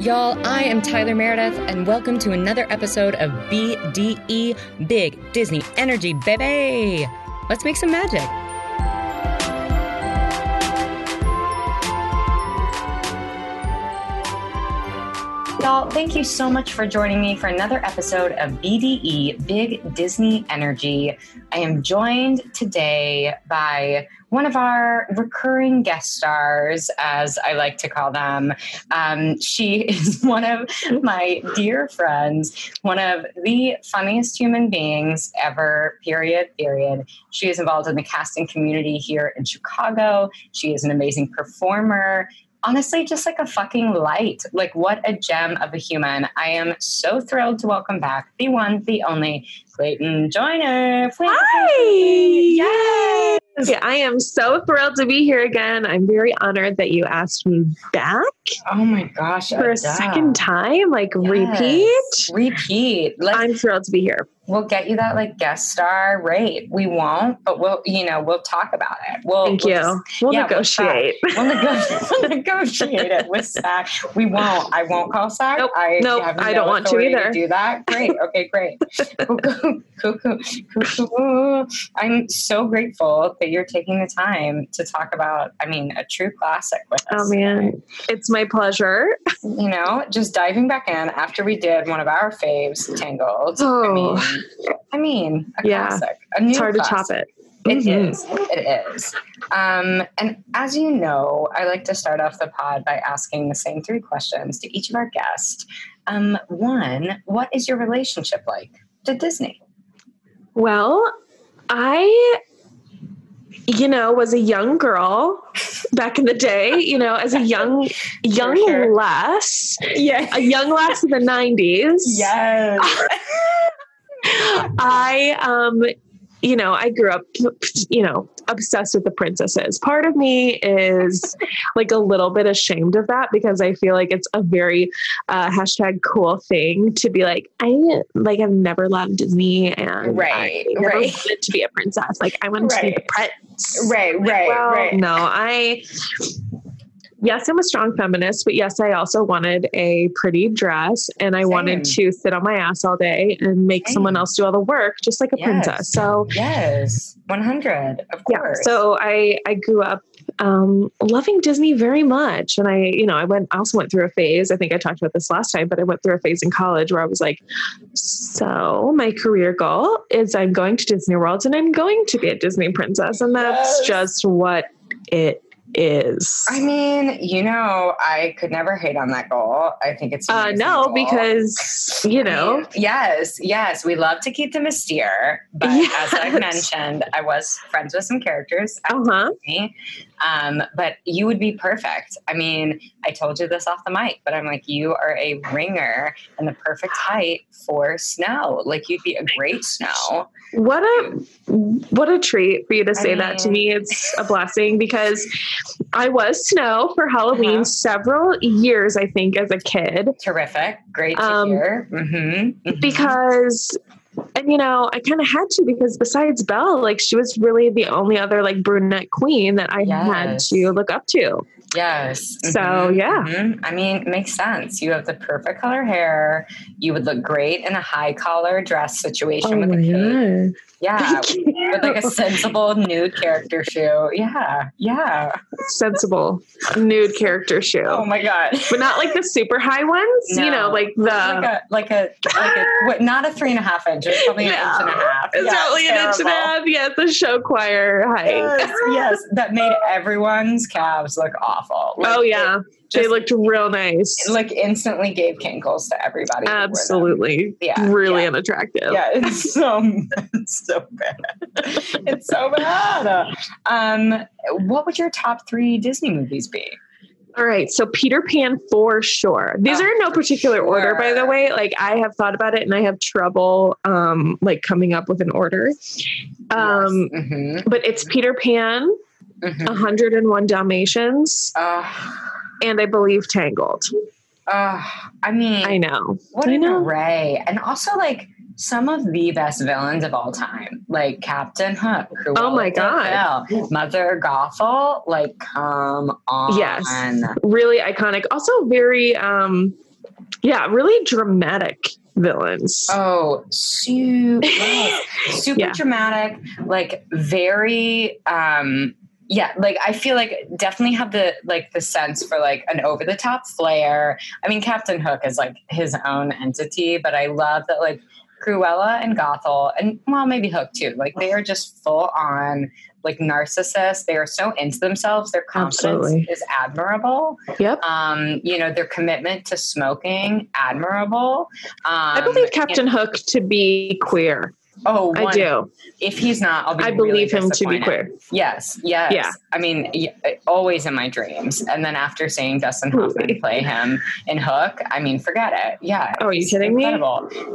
Y'all, I am Tyler Meredith, and welcome to another episode of BDE Big Disney Energy, baby! Let's make some magic. Y'all, thank you so much for joining me for another episode of BDE Big Disney Energy. I am joined today by one of our recurring guest stars, as I like to call them. Um, she is one of my dear friends, one of the funniest human beings ever, period, period. She is involved in the casting community here in Chicago. She is an amazing performer honestly just like a fucking light. Like, what a gem of a human. I am so thrilled to welcome back the one, the only Clayton Joyner. Hi! Yay! Yeah, I am so thrilled to be here again. I'm very honored that you asked me back. Oh my gosh. For a second time, like yes. repeat. Repeat. Let's, I'm thrilled to be here we'll get you that like guest star rate. We won't, but we'll, you know, we'll talk about it. We'll, Thank we'll you. Just, we'll yeah, negotiate. We'll, we'll, we'll negotiate it with SAG. We won't. I won't call SAG. Nope. I, nope. No I don't want to either. To do that. Great. Okay. Great. I'm so grateful that you're taking the time to talk about. I mean, a true classic with us. Oh man, it's my pleasure. You know, just diving back in after we did one of our faves, Tangled. Oh. I mean, I mean, a yeah. classic. A it's hard classic. to top it. It mm-hmm. is. It is. Um, and as you know, I like to start off the pod by asking the same three questions to each of our guests. Um, one, what is your relationship like to Disney? Well, I you know, was a young girl back in the day, you know, as a young, young sure, lass. Yeah. A young lass of the 90s. Yes. I, um, you know, I grew up, you know, obsessed with the princesses. Part of me is like a little bit ashamed of that because I feel like it's a very uh, hashtag cool thing to be like, I like I've never loved Disney and right, I never right. wanted to be a princess. Like I wanted right. to be the prince. Right, right, well, right. No, I yes, I'm a strong feminist, but yes, I also wanted a pretty dress and I Same. wanted to sit on my ass all day and make Same. someone else do all the work, just like a yes. princess. So yes, 100, of course. Yeah, so I, I grew up um, loving Disney very much. And I, you know, I went, I also went through a phase. I think I talked about this last time, but I went through a phase in college where I was like, so my career goal is I'm going to Disney World and I'm going to be a Disney princess. And that's yes. just what it is. I mean, you know, I could never hate on that goal. I think it's uh, no goal. because you know, I mean, yes, yes, we love to keep them austere, but yes. as I've mentioned, I was friends with some characters. Uh-huh. Um, but you would be perfect. I mean, I told you this off the mic, but I'm like, you are a ringer and the perfect height for snow. Like you'd be a great snow. What a what a treat for you to say I mean, that to me. It's a blessing because I was snow for Halloween uh-huh. several years, I think, as a kid. Terrific. Great to um, hear. Mm-hmm. Mm-hmm. Because and you know, I kind of had to because besides Belle, like she was really the only other like brunette queen that I yes. had to look up to. Yes. So mm-hmm. yeah. Mm-hmm. I mean, it makes sense. You have the perfect color hair. You would look great in a high collar dress situation oh with a cape. Yeah, with like a sensible nude character shoe. Yeah, yeah. Sensible nude character shoe. Oh my god! But not like the super high ones. No. You know, like the like a like a, like a what, not a three and a half inch. It's probably an inch and a half. It's yeah, probably an inch and a half. Yeah, the show choir height. Yes, yes, that made everyone's calves look awful. Like, oh yeah. It, just, they looked real nice. Like instantly gave kinkles to everybody. Absolutely. Yeah. Really yeah. unattractive. Yeah. It's so it's so bad. it's so bad. Um, what would your top three Disney movies be? All right, so Peter Pan for sure. These oh, are in no particular sure. order, by the way. Like I have thought about it, and I have trouble, um, like coming up with an order. Um, yes. mm-hmm. but it's Peter Pan, mm-hmm. 101 Dalmatians. Uh, and I believe Tangled. Uh, I mean, I know. What I an know. array. And also, like, some of the best villains of all time, like Captain Hook. oh my god, Mother Gothel, like come on. Yes, really iconic. Also very um Yeah, really dramatic villains. Oh, super, super Yeah. dramatic, like very um yeah, like I feel like definitely have the like the sense for like an over the top flair. I mean Captain Hook is like his own entity, but I love that like Cruella and Gothel and well maybe Hook too. Like they are just full on like narcissists. They are so into themselves. Their confidence Absolutely. is admirable. Yep. Um, you know, their commitment to smoking, admirable. Um, I believe Captain Hook to be queer. Oh, I do. If he's not, I'll be. I really believe him to be queer. Yes, yes. Yeah. I mean, always in my dreams. And then after seeing Dustin Hoffman play him in Hook, I mean, forget it. Yeah. Oh, are you kidding me?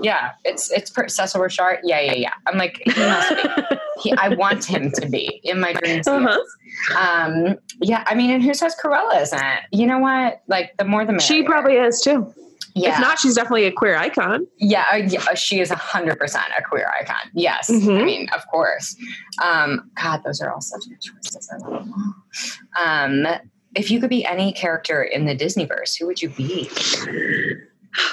Yeah, it's it's per- Cecil Richard. Yeah, yeah, yeah. I'm like, he must be. He, I want him to be in my dreams. Uh-huh. Um, yeah, I mean, and who says Cruella isn't? You know what? Like, the more the merrier. she probably is too. Yeah. If not, she's definitely a queer icon. Yeah, uh, yeah, she is hundred percent a queer icon. Yes, I Mhm. mean, of course. Um, God, those are all such good choices. I love them. Um, if you could be any character in the Disneyverse, who would you be?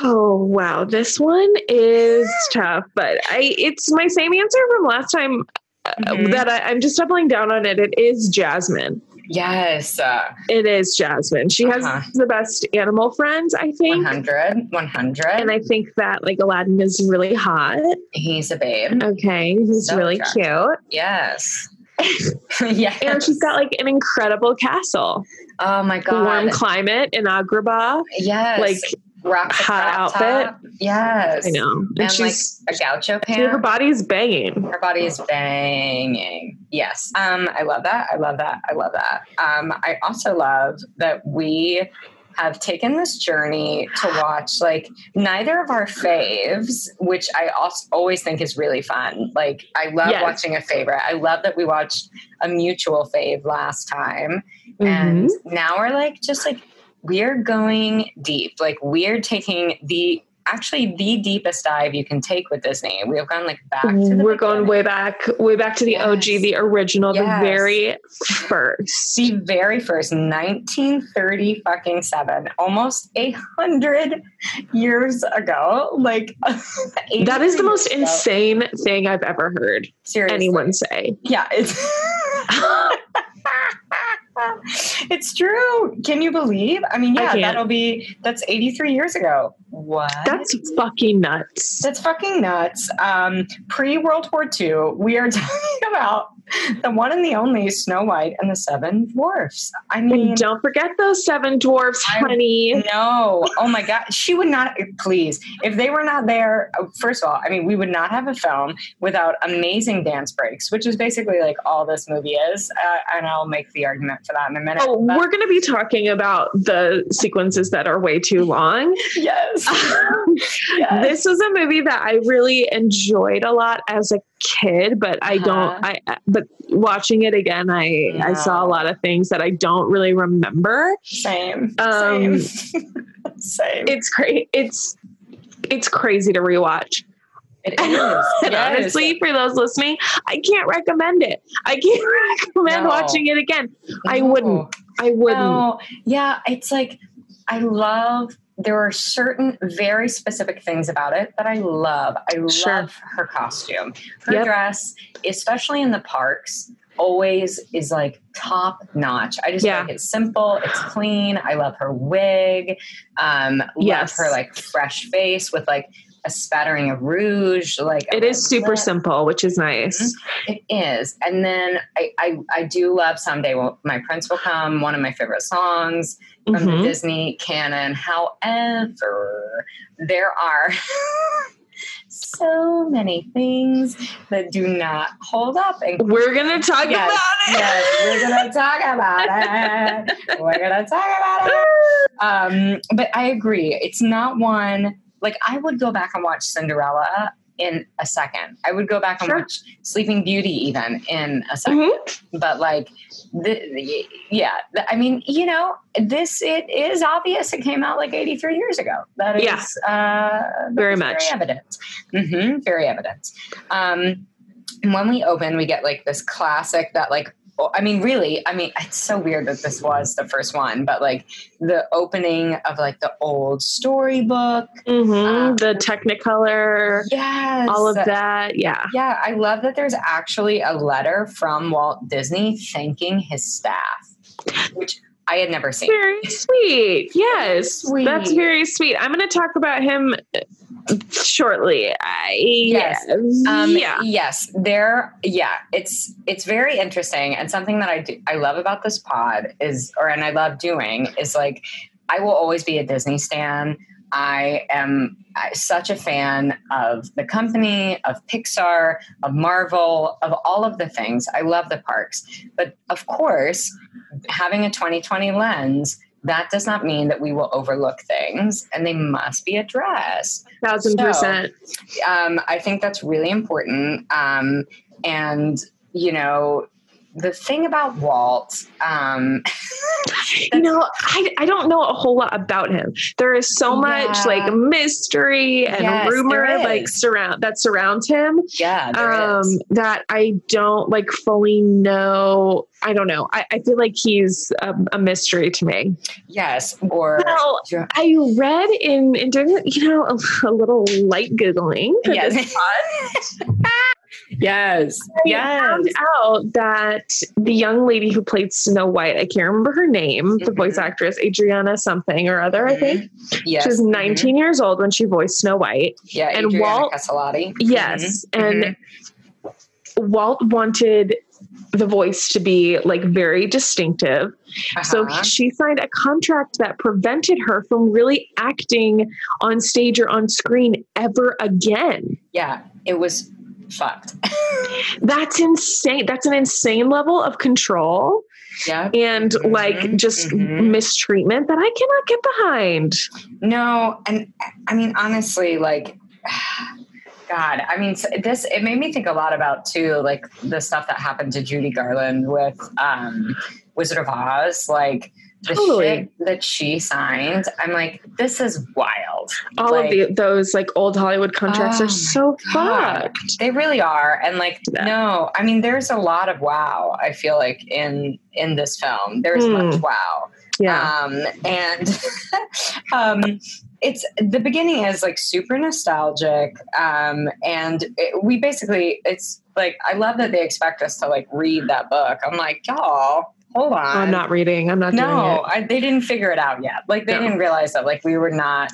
Oh wow, this one is tough, but I it's my same answer from last time uh, Mhm. that I, I'm just doubling down on it. It is Jasmine. Yes, uh, It is Jasmine. She has Uh-huh. the best animal friends, I think. 100, 100. And I think that like Aladdin is really hot. He's a babe. Okay, he's So really attractive. cute. Yes. yes. And she's got like an incredible castle, oh my God. warm climate in Agrabah. Yes. Like rock hot outfit. top. Yes. I know, and, And she's like a gaucho her body's banging. Her body is banging. Yes. Um, I love that. I love that. I love that. Um, I also love that we have taken this journey to watch like neither of our faves, which I also always think is really fun. Like I love Yes. watching a favorite. I love that we watched a mutual fave last time. Mhm. And now we're like just like we're going deep. Like we're taking the actually the deepest dive you can take with Disney. We have gone like back to the We're going way back, way back to the OG, the original, Yes. the very first. the very first 1930 fucking seven, almost a hundred years ago. Like That is the most ago. insane thing I've ever heard Seriously. anyone say. Yeah, it's it's true. Can you believe? I mean, yeah, can't. that'll be that's 83 years ago. What? That's fucking nuts. That's fucking nuts. Um, Pre World War II, we are talking about the one and the only Snow White and the Seven Dwarfs. I mean, And don't forget those seven dwarfs, I- honey. no. Oh my God. She would not, please. If they were not there, uh, first of all, I mean, we would not have a film without amazing dance breaks, which is basically like all this movie is. Uh, and I'll make the argument for that in a minute. Oh, But- we're going to be talking about the sequences that are way too long. yes. Yes. This was a movie that I really enjoyed a lot as a kid, but I Uh-huh. don't. I but watching it again, I I saw a lot of things that I don't really remember. Same. Um, Same. Same. It's great. It's it's crazy to rewatch. It And. Yes. honestly, for those listening, I can't recommend it. I can't recommend No. watching it again. I wouldn't. I wouldn't. No, yeah, it's like I love. There are certain very specific things about it that I love. I Sure. love her costume, her Yep. dress, especially in the parks. Always is like top notch. I just Yeah. like it's simple, it's clean. I love her wig. Um, love Yes. her like fresh face with like a spattering of rouge. Like It is super lip. simple, which is nice. It is. And then I, I, I do love Someday Will My Prince Will Come, one of my favorite songs from the Mhm. Disney canon. However, there are so many things that do not hold up. And We're gonna talk Yes, about it. yes, we're gonna talk about it. We're gonna talk about it. Um, but I agree. It's not one like I would go back and watch Cinderella in a second. I would go back and Sure. watch Sleeping Beauty even in a 2nd Mhm. But like, the, the- yeah, the- I mean, you know, this it is obvious. It came out like 83 years ago. That is Yeah. uh, that Very much. very evident. hmm very evident. Um, and when we open, we get like this classic that like I mean, really, I mean, it's so weird that this was the first one, but like the opening of like the old storybook, Mhm. Um, the Technicolor, yes, all of that. Yeah. Yeah, I love that there's actually a letter from Walt Disney thanking his staff, which I had never seen. Very sweet. Yes. Sweet. That's very sweet. I'm going to talk about him shortly. I, Yes. Um, yeah. Yes, there. Yeah, it's it's very interesting, and something that I do, I love about this pod is, or and I love doing is like, I will always be a Disney stan. I am such a fan of the company, of Pixar, of Marvel, of all of the things. I love the parks, but of course, having a 2020 lens. That does not mean that we will overlook things and they must be addressed Thousand So- percent. um, I think that's really important. Um, and, you know, the thing about Walt, um, You know, I, I don't know a whole lot about him. There is so much Yeah. like mystery and Yes, rumor like surround that surrounds him. yeah, um is. that I don't like fully know. I don't know. I, I feel like he's a, a mystery to me. Yes, or Well, I read in in doing you know a, a little light googling. for Yes. yes, I found out that the young lady who played Snow White, I can't remember her name, the voice actress Adriana something or other. I think Yes, she was mhm. 19 years old when she voiced Snow White. Yeah, and Adriana Walt- Caselotti. Yes, Mhm, and. Walt wanted the voice to be like very distinctive. So Uh-huh. she signed a contract that prevented her from really acting on stage or on screen ever again. yeah, it was fucked. That's insane. That's an insane level of control yeah, and like Mhm, just mhm. mistreatment that I cannot get behind. No, and I mean honestly, like God, I mean this. It made me think a lot about too, like the stuff that happened to Judy Garland with um, Wizard of Oz, like the Totally. shit that she signed. I'm like, this is wild. All Like, of the, those like old Hollywood contracts Oh are so God. fucked. They really are, and like, Yeah. no, I mean, there's a lot of wow. I feel like in in this film, there's Hmm. much wow. Yeah. Um, and um, it's the beginning is like super nostalgic. Um, and it, we basically, it's like, I love that they expect us to like read that book. I'm like, y'all, hold on. I'm not reading. I'm not doing No. I, they didn't figure it out yet. Like they No. didn't realize that like we were not.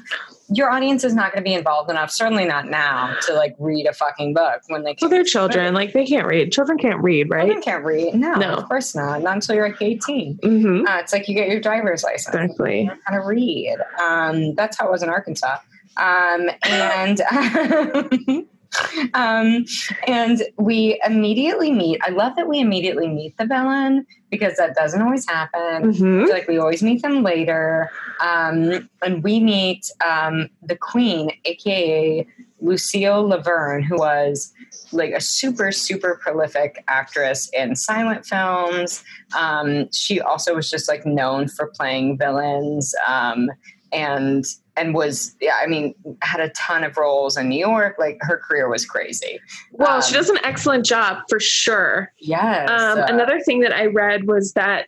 Your audience is not going to be involved enough, certainly not now, to like read a fucking book when they. Well, they're children. Like they can't read. Children can't read, right? Children can't read. No, No. of course not. Not until you're like 18. Mm-hmm. Uh, it's like you get your driver's license. Exactly. how to read. Um, that's how it was in Arkansas. Um, and um, and we immediately meet. I love that we immediately meet the villain because that doesn't always happen. hmm I feel like we always meet them later. Um, and we meet um, the queen, aka Lucille La Verne, who was like a super, super prolific actress in silent films. Um, she also was just like known for playing villains. And and was yeah, I mean, had a ton of roles in New York. Like her career was crazy. Well, she Um, does an excellent job for sure. Yes. Um, uh, another thing that I read was that,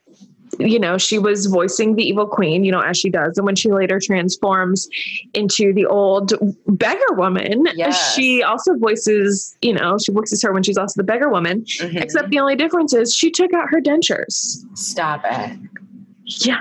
you know, she was voicing the evil queen, you know, as she does. And when she later transforms into the old beggar woman, Yes. she also voices, you know, she voices her when she's also the beggar woman. mhm. Except the only difference is she took out her dentures. stop it. Yeah.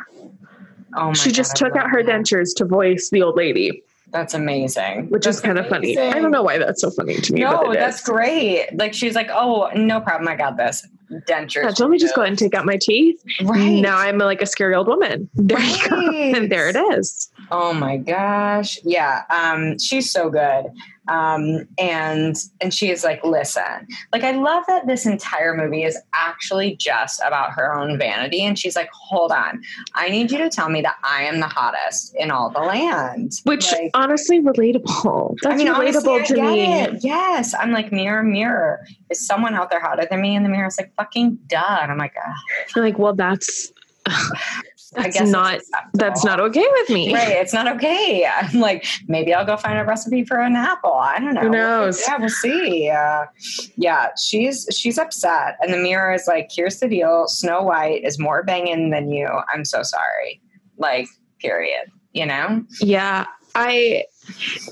Oh my she just God, took out her that. dentures to voice the old lady, That's amazing. which is That's kind of funny. I don't know why that's so funny to me. No, that's is. great. Like she's like, oh, no problem, I got this. Dentures. Yeah, let me just go ahead and take out my teeth. Right. Now I'm like a scary old woman. There you go. And there it is. Oh my gosh. Yeah. Um, she's so good. Um, and and she is like, listen, like I love that this entire movie is actually just about her own vanity. And she's like, hold on, I need you to tell me that I am the hottest in all the land. Which Like, honestly relatable. That's I mean, relatable honestly, to me. it. Yes, I'm like mirror, mirror. Is someone out there hotter than me? And the mirror's like, fucking duh. And I'm like, ah. I'm like, well, that's I That's guess not-. That's not okay with me. Right, it's not okay. I'm like, maybe I'll go find a recipe for an apple. I don't know. Who knows? Yeah, we'll see. Uh, yeah, she's she's upset, and the mirror is like, "Here's the deal: Snow White is more banging than you. I'm so sorry." Like, period. You know? Yeah, I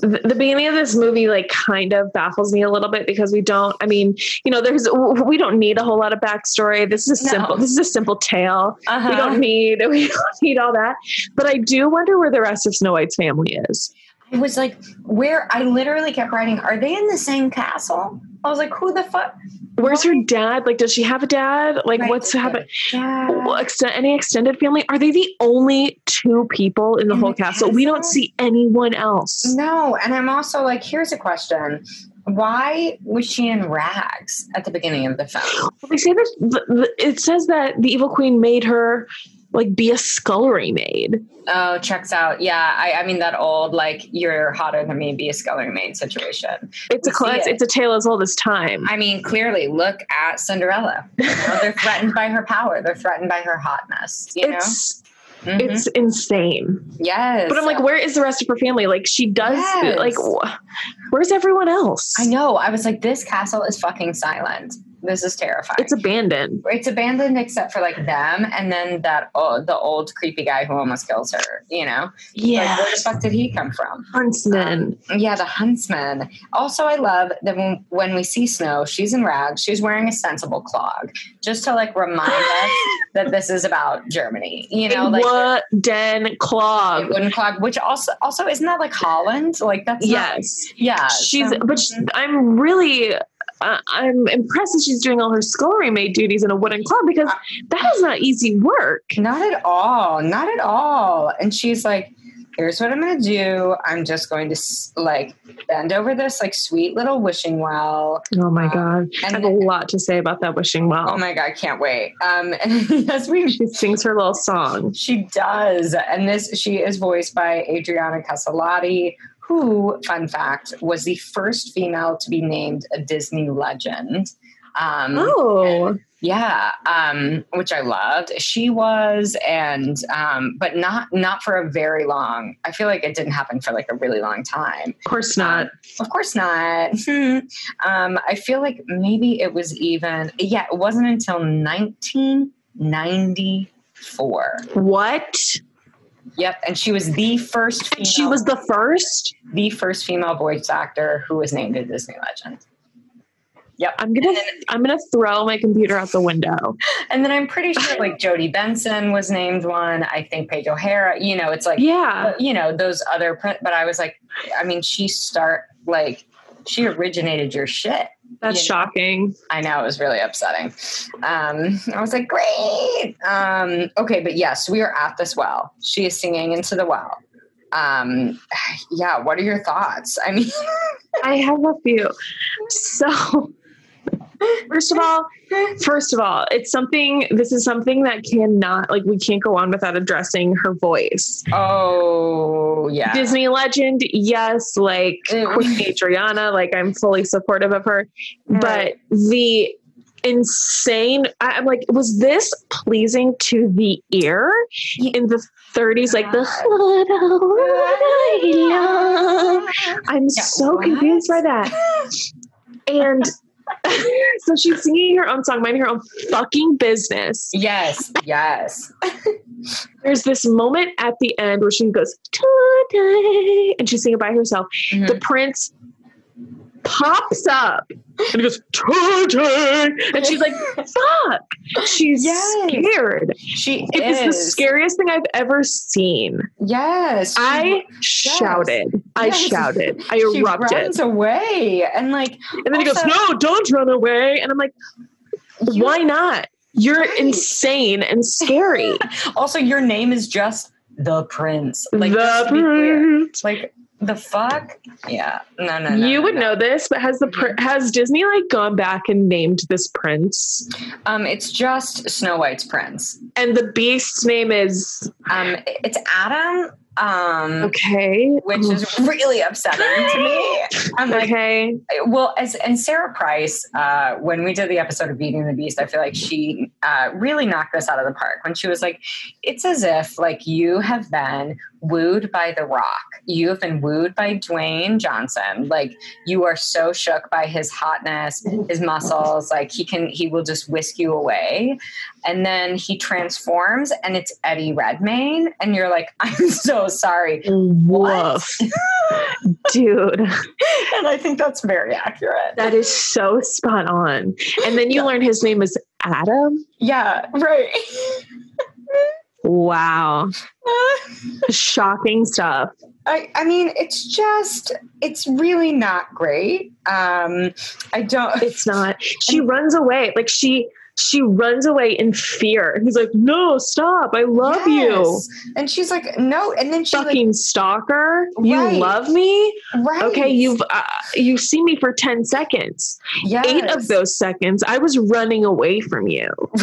th- the beginning of this movie like kind of baffles me a little bit because we don't. I mean, you know, there's we don't need a whole lot of backstory. This is No. simple. This is a simple tale. Uh-huh. We don't need we don't need all that. But I do wonder where the rest of Snow White's family is. i was like, where I literally kept writing, "Are they in the same castle?" I was like, "Who the fuck?" Where's her dad? Like, does she have a dad? Like, Right. what's happening? Yeah. Any extended family? Are they the only two people in the In whole the castle? We don't see anyone else. No, and I'm also like, here's a question. Why was she in rags at the beginning of the film? They say the, it says that the evil queen made her like be a scullery maid. Oh, checks out. Yeah, I, I mean that old like you're hotter than me, be a scullery maid situation. It's a We cl- see it's, it. it's a tale as old as time. I mean, clearly, look at Cinderella. You know, they're threatened by her power. They're threatened by her hotness. You know, it's Mhm. it's insane. yes. But I'm like, where is the rest of her family? Like she does Yes. like wh- where's everyone else? I know. I was like, this castle is fucking silent. This is terrifying. It's abandoned. it's abandoned except for like them and then that oh, the old creepy guy who almost kills her. You know, Yeah. like where the fuck did he come from? Huntsman. Um, yeah, the huntsman. Also, I love that when, when we see Snow, she's in rags. She's wearing a sensible clog, just to like remind us that this is about Germany. You know, like wooden a clog. wooden clog, which also also isn't that like Holland? Like that's not- Yes. yeah. She's so- but she, mhm. I'm really uh, I'm impressed that she's doing all her scullery maid duties in a wooden club because that is not easy work. Not at all. Not at all. And she's like, here's what I'm going to do. I'm just going to like bend over this like sweet little wishing well. Oh my Um, god. I And have a lot to say about that wishing well. oh my God, can't wait. Um, and as we, she sings her little song. she does. And this, she is voiced by Adriana Caselotti, who, fun fact, was the first female to be named a Disney legend. Um, Oh. yeah um which i loved she was and um but not not for a very long i feel like it didn't happen for like a really long time Of course not. of course not um i feel like maybe it was even yeah it wasn't until 1994 What? Yep and she was the first female, She was the first? the first female voice actor who was named a disney legend Yep. I'm gonna I'm gonna throw my computer out the window. and then i'm pretty sure like jodi benson was named one i think paige o'hara you know it's like Yeah. Uh, you know those other print but i was like i mean she start like she originated your shit That's you know? shocking. i know it was really upsetting um i was like great um okay but yes we are at this well she is singing into the well um yeah what are your thoughts i mean I have a few. So first of all, first of all, it's something this is something that cannot like we can't go on without addressing her voice. oh yeah Disney legend, yes, like Mm. Queen Adriana, like I'm fully supportive of her. But the insane I'm like, was this pleasing to the ear in the 30s? Like the I'm so confused by that. And so she's singing her own song, minding her own fucking business. yes yes There's this moment at the end where she goes, today, and she's singing by herself. Mhm. The prince pops up and he goes, today. And she's like, fuck. She's Yes. scared. she It was the scariest thing I've ever seen. yes she- I shouted. I Yes. shouted. I she erupted. runs away and like And then he goes, No, don't run away. And I'm like, Why not? You're Right. insane and scary. also your name is just the prince like the clear. prince. like the fuck yeah no no, no You no, would no. know this, but has the pr- has Disney like gone back and named this prince? um it's just snow white's prince And the beast's name is Um, it's Adam. Um, okay. which is really upsetting to me. I'm like, okay. well, as and Sarah Price, uh, when we did the episode of Beating the Beast, I feel like she uh, really knocked this out of the park when she was like, "It's as if like you have been wooed by The Rock, you have been wooed by Dwayne Johnson, like you are so shook by his hotness, his muscles, like he can he will just whisk you away, and then he transforms and it's Eddie Redmayne, and you're like, I'm so sorry." Woof. Dude, and I think that's very accurate. that is so spot on. And then you learn his name is Adam. Yeah, right. Wow. Shocking stuff. I, I mean, it's just, it's really not great. Um, I don't. It's not. She runs away. Like she she runs away in fear. And he's like, No, stop. I love you. And she's like, no. And then she Fucking stalker. You love me? right. Okay, you've uh, you see me for 10 seconds. yes. Eight of those seconds I was running away from you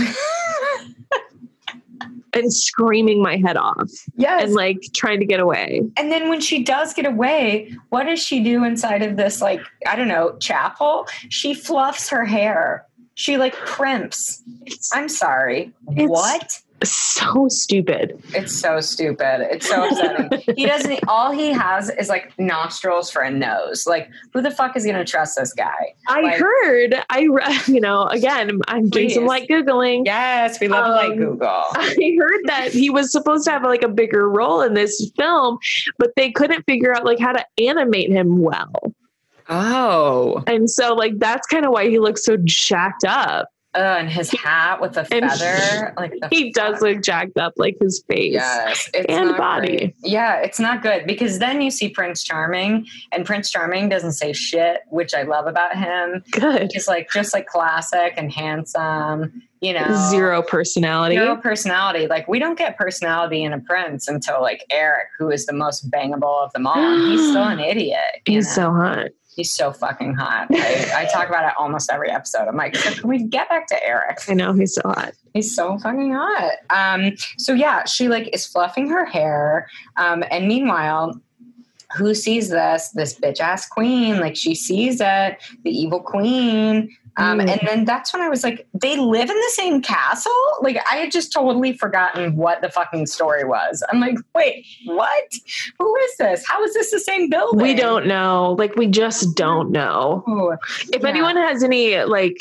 and screaming my head off yes. and like trying to get away. and then when she does get away, what does she do inside of this, like, I don't know, chapel? She fluffs her hair. She like crimps. I'm sorry. What? so stupid. It's so stupid. It's so upsetting. he doesn't. All he has is like nostrils for a nose. Like, who the fuck is going to trust this guy? I Like- heard, I re- you know, again, I'm doing some Please. like Googling. Yes, we love like Um, Google. I heard that he was supposed to have like a bigger role in this film, but they couldn't figure out like how to animate him well. Oh, And so like that's kind of why he looks so jacked up. uh, and his hat with the And feather, like the He does look jacked up, like his face. Yes, it's And body. great. Yeah, it's not good because then you see Prince Charming, and Prince Charming doesn't say shit, which I love about him. Good. He's like just like classic and handsome, you know. Zero personality. Zero personality. Like we don't get personality in a prince until like Eric, who is the most bangable of them all. And he's still an idiot. He's know? so hot. He's so fucking hot. I, I talk about it almost every episode. I'm like, can we get back to Eric? I know he's so hot. He's so fucking hot. Um, so yeah, she like is fluffing her hair. Um, and meanwhile, who sees this? This bitch ass queen. Like she sees it, the evil queen. Um, Mm. and then that's when I was like, they live in the same castle? Like I had just totally forgotten what the fucking story was. I'm like, wait, what? Who is this? How is this the same building? We don't know. Like we just don't know. Ooh, If Yeah. anyone has any like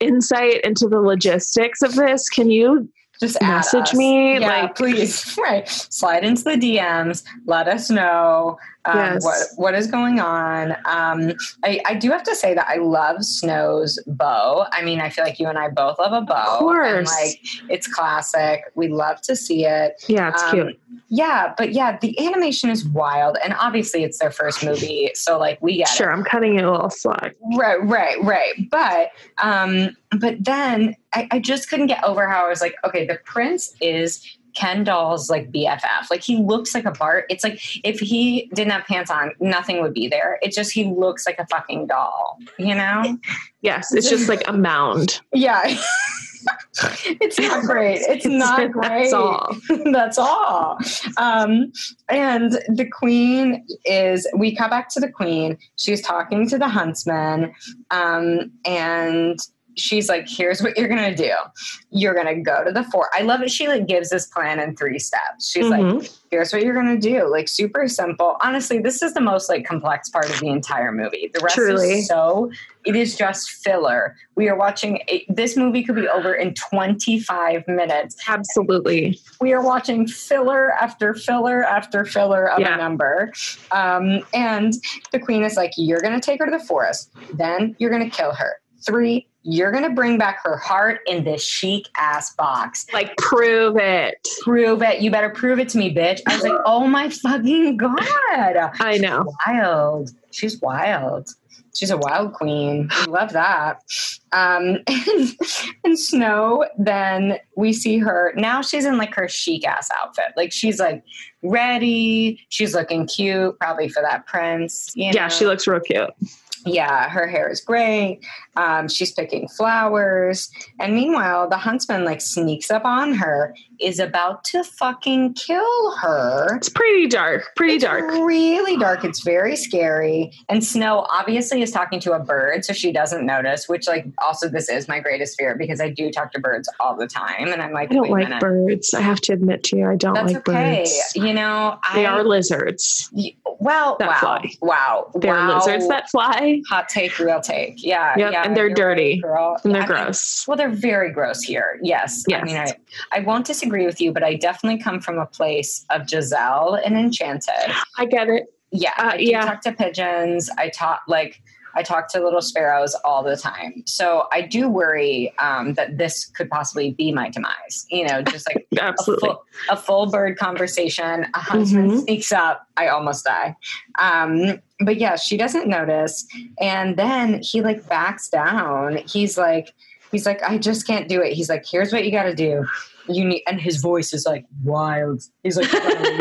insight into the logistics of this, can you just Message me, yeah, like- please right slide into the dms let us know um, Yes. what what is going on um, I, I do have to say that i love snow's bow i mean i feel like you and i both love a bow Of course. and like it's classic we love to see it Yeah, it's Um, cute. yeah but yeah the animation is wild and obviously it's their first movie so like we get it Sure, I'm cutting you a little slack. Right, right, right. But um, but then I, I just couldn't get over how I was like, okay, the prince is Ken Doll's like BFF. Like he looks like a Bart. It's like if he didn't have pants on, nothing would be there. It just he looks like a fucking doll, you know? Yes, it's just like a mound. Yeah. it's not great. It's not great. That's all. That's all. Um, and the queen is, we come back to the queen. She's talking to the huntsman. Um, and she's like, here's what you're to do. You're to go to the fort. I love it. She like gives this plan in three steps. She's like, Mhm. here's what you're to do. Like super simple. Honestly, this is the most like complex part of the entire movie. The rest Truly. is so, it is just filler. We are watching, a, this movie could be over in 25 minutes Absolutely. we are watching filler after filler after filler of Yeah. a number. Um, and the queen is like, You're to take her to the forest. Then you're to kill her. Three, you're going to bring back her heart in this chic ass box. Like prove it. Prove it. You better prove it to me, bitch. I was like, Oh my fucking God. I know. Wild. She's wild. She's a wild queen. We love that. Um, and, and Snow, then we see her. Now she's in like her chic ass outfit. Like she's like ready. She's looking cute, probably for that prince. You Yeah, know? she looks real cute. Yeah, her hair is great. Um, she's picking flowers. And meanwhile, the huntsman like sneaks up on her, is about to fucking kill her. It's pretty dark. Pretty It's dark. Really dark. It's very scary. And Snow obviously is talking to a bird, so she doesn't notice, which like also this is my greatest fear because I do talk to birds all the time. And I'm like, I don't like birds. I have to admit to you, I don't That's like okay. birds. You know, They I are lizards. y- well, that wow, fly. wow, They're wow. lizards that fly hot take, real take. Yeah, Yep, yeah, and they're dirty, girl. and they're I mean, gross. well, they're very gross here. Yes. I Yes. mean, I, I won't disagree with you, but I definitely come from a place of Giselle and Enchanted. I get it. Yeah. Uh, I yeah. talk to pigeons. I talk like I talk to little sparrows all the time. So I do worry um, that this could possibly be my demise. You know, just like a Absolutely. full, a full bird conversation. A huntsman Mhm. sneaks up. I almost die. Um, but yeah, she doesn't notice. And then he like backs down. He's like, he's like, I just can't do it. He's like, here's what you got to do. You need, and his voice is like wild. He's like,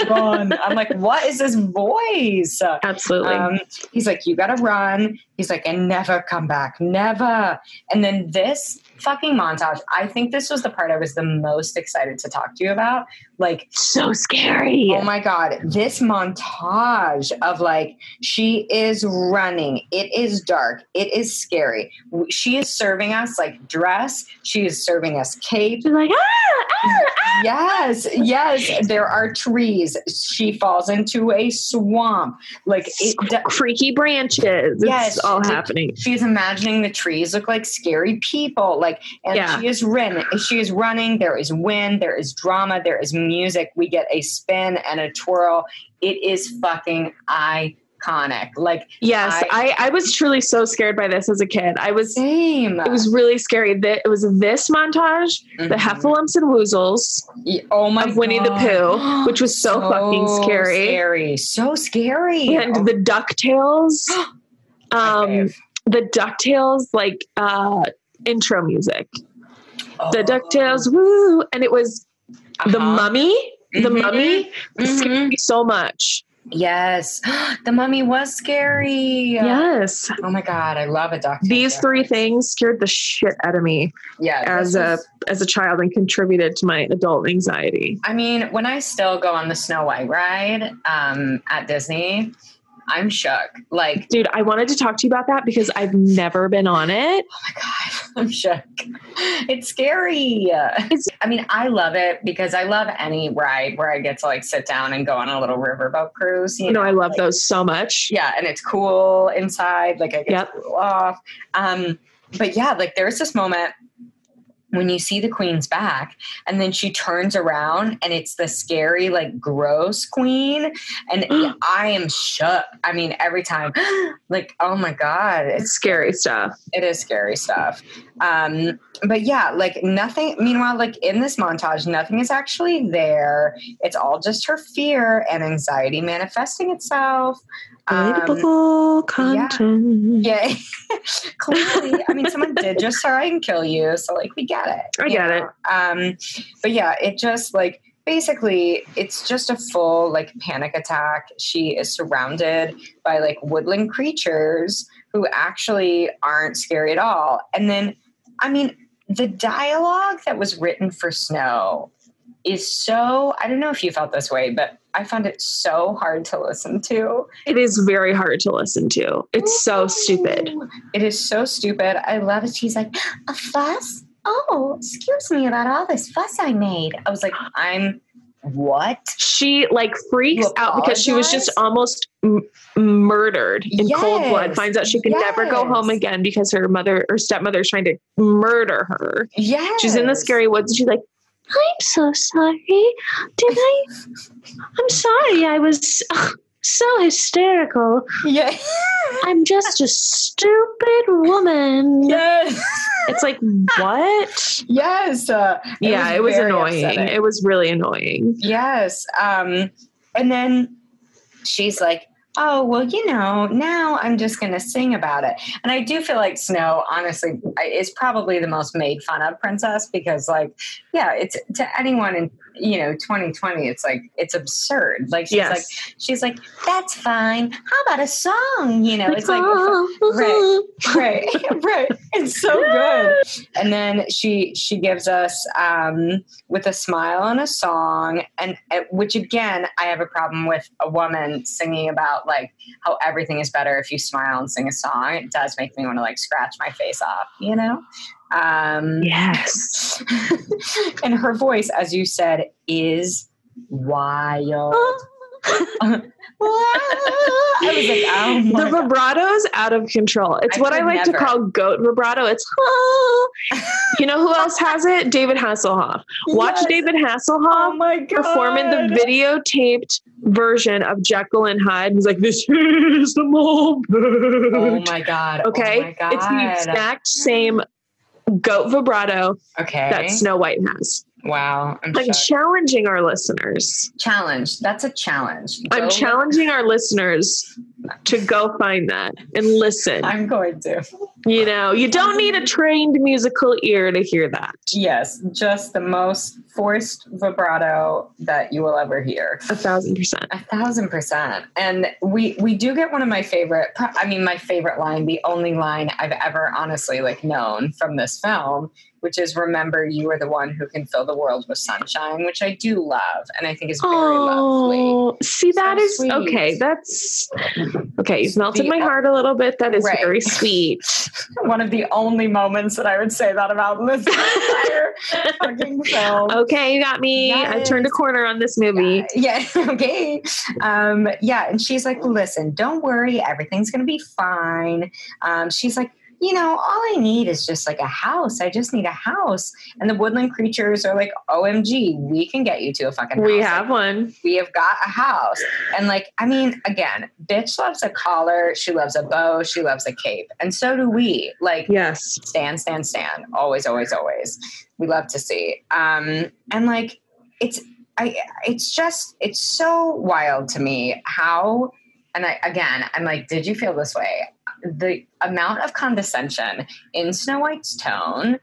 run. I'm like, what is this voice? Absolutely. Um, he's like, you gotta run. He's like, and never come back, never. And then this fucking montage, I think this was the part I was the most excited to talk to you about. Like, so scary. oh my God, this montage of like, she is running. It is dark. It is scary. She is serving us like dress. She is serving us cape. She's like, ah, ah, ah. Yes, yes. There are trees. She falls into a swamp. Like it. creaky branches. Yes, It's all the- happening. She's imagining the trees look like scary people. Like, and Yeah. she is running. She is running. There is wind. There is drama. There is music. We get a spin and a twirl. It is fucking iconic. Like, Yes, I, I was truly so scared by this as a kid. I was same. it was really scary. That it was this montage, the Mhm. Heffalumps and Woozles, Yeah, Oh my of Winnie the Pooh, which was so fucking scary. Scary. So scary. and Oh, the Ducktales. Um, the Ducktales like uh intro music. The Oh. Ducktales, woo, and it was the Uh-huh. Mummy. The Mhm. Mummy Mhm. scared me so much. Yes. the mummy was scary. Yes, Oh my god, I love a doctor. these three things scared the shit out of me Yeah. as a is- as a child and contributed to my adult anxiety. I mean, when I still go on the Snow White ride um, at Disney, I'm shook. Like, Dude, I wanted to talk to you about that because I've never been on it. oh my god, I'm shook. It's scary. It's- I mean, I love it because I love any ride where I get to like sit down and go on a little riverboat cruise. You You know, I love like- those so much. yeah and it's cool inside like i get Yep. to cool off um but yeah like there's this moment when you see the queen's back and then she turns around and it's the scary like gross queen and i am shook. I mean every time like oh my god It's it's scary stuff. it is scary stuff. Um but yeah like nothing meanwhile like in this montage nothing is actually there. It's all just her fear and anxiety manifesting itself Um, Relatable content. yeah, clearly. I mean, someone did just try and kill you, so like we get it. I get know? it. Um, but yeah, it just like basically it's just a full like panic attack. She is surrounded by like woodland creatures who actually aren't scary at all. And then, I mean, the dialogue that was written for Snow is so I don't know if you felt this way, but I found it so hard to listen to. It is very hard to listen to. It's so stupid. It is so stupid. I love it. She's like, a fuss? Oh, excuse me about all this fuss I made. I was like, I'm what? She like freaks out because she was just almost m- murdered in cold blood. Finds out she can never go home again because her mother or stepmother is trying to murder her. Yeah. She's in the scary woods and she's like, I'm so sorry. Did I? I'm sorry. I was so hysterical. Yeah. I'm just a stupid woman. yes. It's like, what? Yes. Uh, it yeah, it was annoying. upsetting. It was really annoying. Yes. Um, and then she's like, oh, well, you know, now I'm just going to sing about it. And I do feel like Snow, honestly, is probably the most made fun of princess because, like, yeah, it's to anyone in you know 2020 it's like it's absurd. Like she's Yes. like she's like that's fine. How about a song? You know it's like right. right right. It's so good. And then she she gives us um with a smile and a song and which again i have a problem with a woman singing about like how everything is better if you smile and sing a song. It does make me want to like scratch my face off you know um Yes. and her voice as you said is wild like, oh the God. vibrato is out of control. It's I what I like to call goat vibrato. It's you know who else has it? David Hasselhoff. Watch Yes. David Oh Hasselhoff my god! perform in the videotaped version of Jekyll and Hyde. He's like, "This is the moment." Oh my god! okay, oh my god. it's the exact same goat vibrato okay. that Snow White has. Wow. I'm, I'm challenging our listeners. challenge. That's a challenge. I'm challenging our listeners to go find that and listen. I'm going to. You know, you don't need a trained musical ear to hear that. Yes, just the most forced vibrato that you will ever hear. A thousand percent. A thousand percent. And we we do get one of my favorite. I mean, my favorite line, the only line I've ever honestly like known from this film, which is "Remember, you are the one who can fill the world with sunshine," which I do love, and I think is very lovely. Oh, see, that So is sweet. okay. That's okay. You've melted The- my heart a little bit. That is Right. very sweet. One of the only moments that I would say that about in this entire fucking film. Okay, you got me. I turned a corner on this movie. Yeah, okay. Um, yeah, and she's like, listen, don't worry, everything's gonna be fine. Um, she's like, you know, all I need is just like a house. I just need a house. And the woodland creatures are like, OMG, we can get you to a fucking house. We Like, have one. we have got a house. And like, I mean, again, bitch loves a collar, she loves a bow, she loves a cape. And so do we. Like, Yes. stand, stand, stand. Always, always, always. We love to see. Um, and like, it's, I, it's just, it's so wild to me how, and I, again, I'm like, did you feel this way? The amount of condescension in Snow White's tone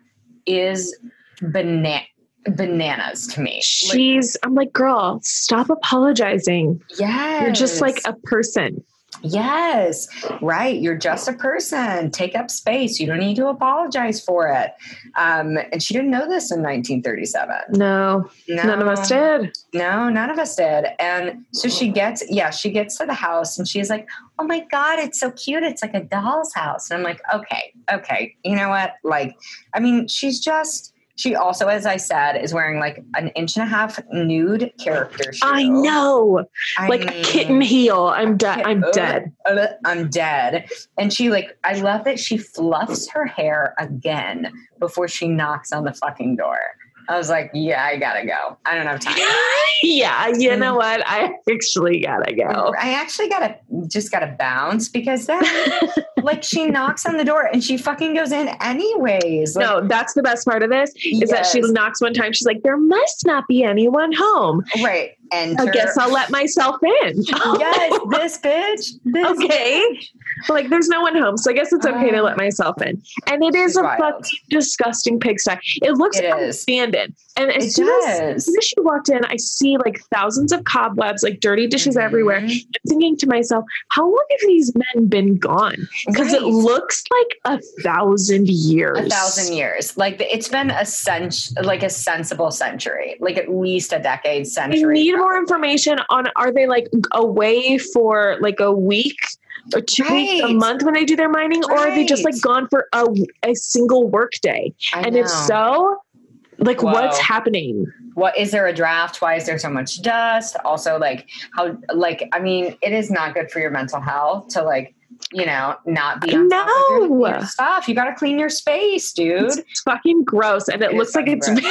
is bana- bananas to me. Like, She's, I'm like, girl, stop apologizing. yes. You're just like a person. Yes, right. You're just a person. Take up space. You don't need to apologize for it. Um, and she didn't know this in 1937. No, No, none of us did. No, none of us did. And so she gets, yeah, she gets to the house and she's like, oh my God, it's so cute. It's like a doll's house. And I'm like, okay, okay. You know what? Like, I mean, she's just, she also, as I said, is wearing like an inch and a half nude character shoe. I know. I Like a kitten heel. I'm dead. I'm dead. uh, I'm dead. And she like, I love that she fluffs her hair again before she knocks on the fucking door. I was like, yeah, I gotta go. I don't have time. yeah, you Mm. know what? I actually gotta go. I actually gotta just gotta bounce because then like she knocks on the door and she fucking goes in anyways. Like, no, that's the best part of this is that she knocks one time. She's like, there must not be anyone home. right. Enter. I guess I'll let myself in. yes, this bitch. This okay. Like, there's no one home. So I guess it's okay to Uh, let myself in. And it is a wild. fucking disgusting pigsty. It looks It abandoned. And as It soon as, as soon as she walked in, I see like thousands of cobwebs, like dirty dishes Mhm. everywhere. I'm thinking to myself, how long have these men been gone? Because it looks like a thousand years. a thousand years. Like it's been a cent, like a sensible century, like at least a decade, I century. need more information on are they like away for like a week or two weeks, a month when they do their mining, or are they just like gone for a, a single work day? I And if so, like what's happening? what is there a draft? Why is there so much dust? Also, like how, like I mean, it is not good for your mental health to like, you know, not be on top of your, No. your stuff. You got to clean your space, dude. It's fucking gross, and it, It looks like it's been.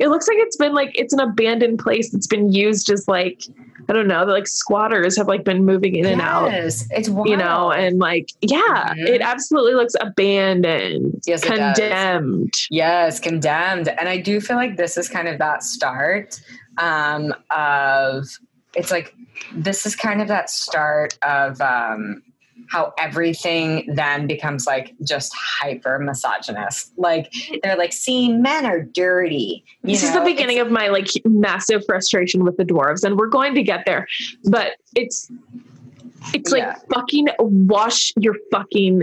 it looks like it's been like it's an abandoned place that's been used as like I don't know, like squatters have like been moving in and out. It's wild. You know, and like, yeah, Mhm. it absolutely looks abandoned, Yes, condemned. Yes, condemned. And I do feel like this is kind of that start um, of it's like this is kind of that start of um, how everything then becomes like just hyper misogynist. Like they're like, see, men are dirty. You this know? is the beginning It's- of my like massive frustration with the dwarves, and we're going to get there. But it's it's like Yeah. fucking wash your fucking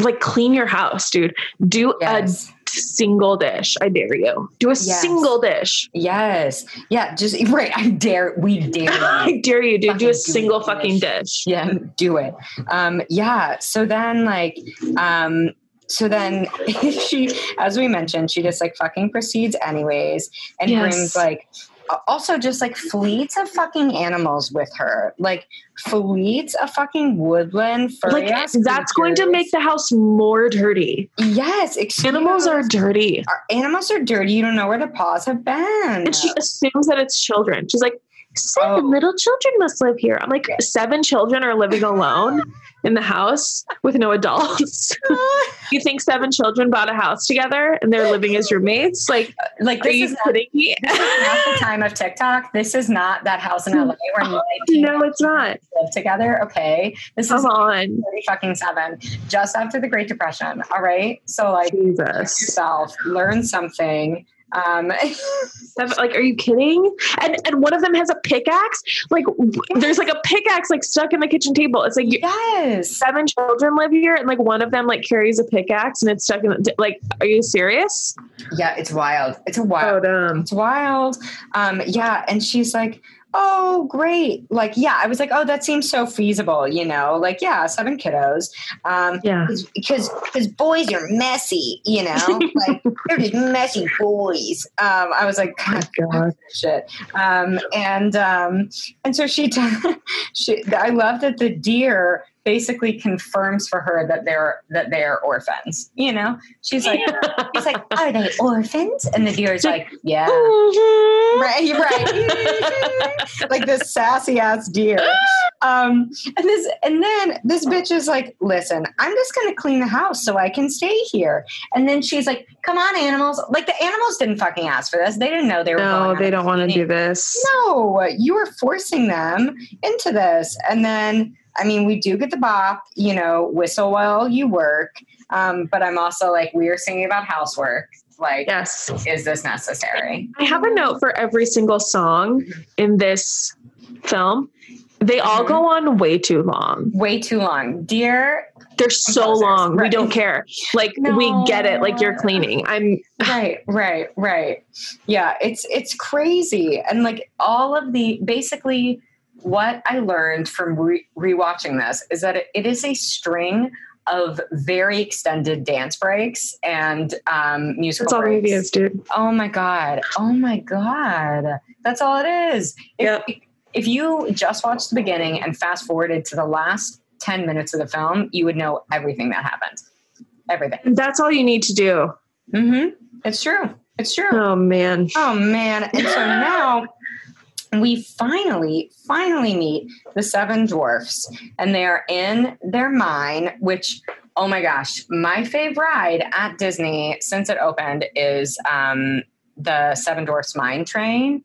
like clean your house, dude. Do yes. a single dish. I dare you. Do a Yes. single dish. Yes. Yeah. Just right. I dare. We dare. I dare you, dude. Do a single fucking dish. yeah do it um yeah so then like um so then she as we mentioned she just like fucking proceeds anyways and Yes. brings like also just like fleets of fucking animals with her like fleets of fucking woodland Like furry-ass that's going to make the house more dirty. yes Animals are dirty. our animals are dirty you don't know where the paws have been And she assumes that it's children. She's like, seven Oh. little children must live here. I'm like, seven children are living alone in the house with no adults. Oh you think seven children bought a house together and they're living as roommates? Like, like are this you kidding me? this is not the time of tiktok this is not that house in la where 19 no, it's not. live together. Okay, this is on. 30 fucking seven, just after the Great Depression. All right, so like Jesus. yourself, learn something. Um, Seven- Like, are you kidding? And and one of them has a pickaxe. Like, there's like a pickaxe like stuck in the kitchen table. It's like yes, seven children live here, and like one of them like carries a pickaxe and it's stuck in. The, like, are you serious? yeah, it's wild. It's a wild. damn. It's wild. Um, yeah, and she's like, "Oh, great!" Like, yeah, I was like, "Oh, that seems so feasible." You know, like, yeah, seven kiddos. Um, Yeah. because because boys are messy, you know, like they're just messy boys. Um, I was like, God, God. shit. Um, and um, and so she, t- she, I love that the deer basically confirms for her that they're that they are orphans. You know, she's like, she's like, are they orphans? And the deer is like, yeah. Mhm. Right, right. like this sassy ass deer. Um, and this, and then this bitch is like, "Listen, I'm just gonna clean the house so I can stay here." And then she's like, "Come on, animals!" Like the animals didn't fucking ask for this. They didn't know they were. No, they don't want to do this. No, you were forcing them into this. And then, I mean, we do get the bop, you know, whistle while you work. Um, but I'm also like, we are singing about housework. Like, Yes. is this necessary? I have a note for every single song in this film. They all go on way too long. Way too long. Dear, They're so long. We don't care. Like we get it. Like you're cleaning. I'm right, right, right. Yeah, it's it's crazy. And like all of the basically what I learned from re- rewatching this is that it, it is a string of very extended dance breaks and um, musical that's all breaks. movie is, dude. Oh my god! Oh my god! That's all it is. If, Yep. if you just watched the beginning and fast forwarded to the last ten minutes of the film, you would know everything that happened. Everything. That's all you need to do. Mm-hmm. It's true. It's true. Oh man. Oh man. And so now we finally, finally meet the seven dwarfs, and they are in their mine, which oh my gosh, my favorite ride at Disney since it opened is um the Seven Dwarfs Mine Train.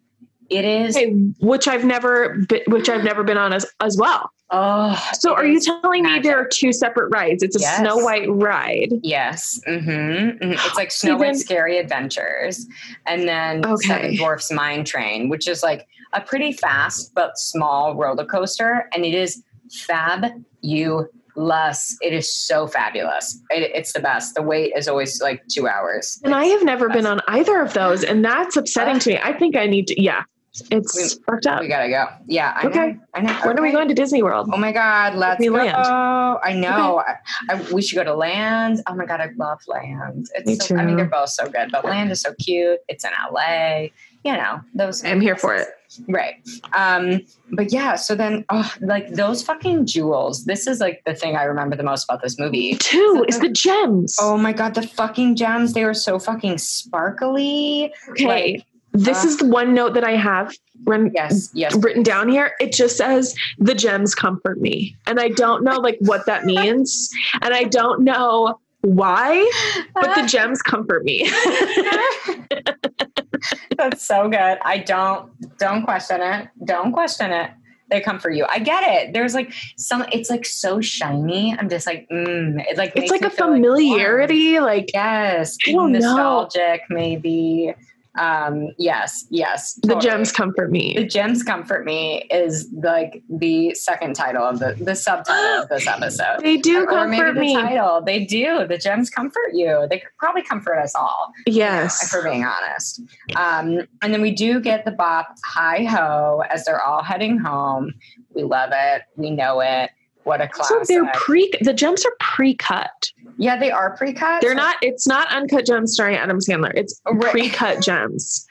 It is which I've never been, which I've never been on as as well. oh So are you telling me there are two separate rides? It's a Yes. Snow White ride. Yes. Mm-hmm. Mhm. It's like Snow White Scary Adventures. And then Okay. Seven Dwarfs Mine Train, which is like a pretty fast but small roller coaster. And it is fabulous. It is so fabulous. It, it's the best. The wait is always like two hours. And I have never been on either of those, and that's upsetting to me. Uh, I think I need to. Yeah, it's We- fucked up. We gotta go. Yeah. I Okay. Know, I know. When are we Okay. going to Disney World? Oh my God, let's go. Disneyland. I know. I, I, we should go to Land. Oh my God, I love Land. It's Me so, I mean, they're both so good, but Land is so cute. It's in LA. You know, those. I'm here for it. Right. Um, but yeah, so then, oh, like those fucking jewels. This is like the thing I remember the most about this movie. Two is the gems. Oh my God, the fucking gems. They were so fucking sparkly. okay, like, this uh, is the one note that I have Yes, yes. written down here. It just says the gems comfort me, and I don't know like what that means, and I don't know why, but the gems comfort me. That's so good. I don't don't question it. Don't question it. they come for you. I get it. There's like some. It's like so shiny. I'm just like, mm, it like It's like a familiarity. Like, yes, I don't know. nostalgic maybe. Um, yes, yes. the gems comfort me. The gems comfort me is like the second title of the the subtitle of this episode. They do or comfort the me. title. They do. The gems comfort you. They could probably comfort us all. you know, Yes. if we're being honest. Um, and then we do get the bop hi ho as they're all heading home. We love it. We know it. What a class. So they're pre the gems are pre-cut. yeah, they are pre-cut. They're not it's not uncut gems starring Adam Sandler. It's Right. pre-cut gems.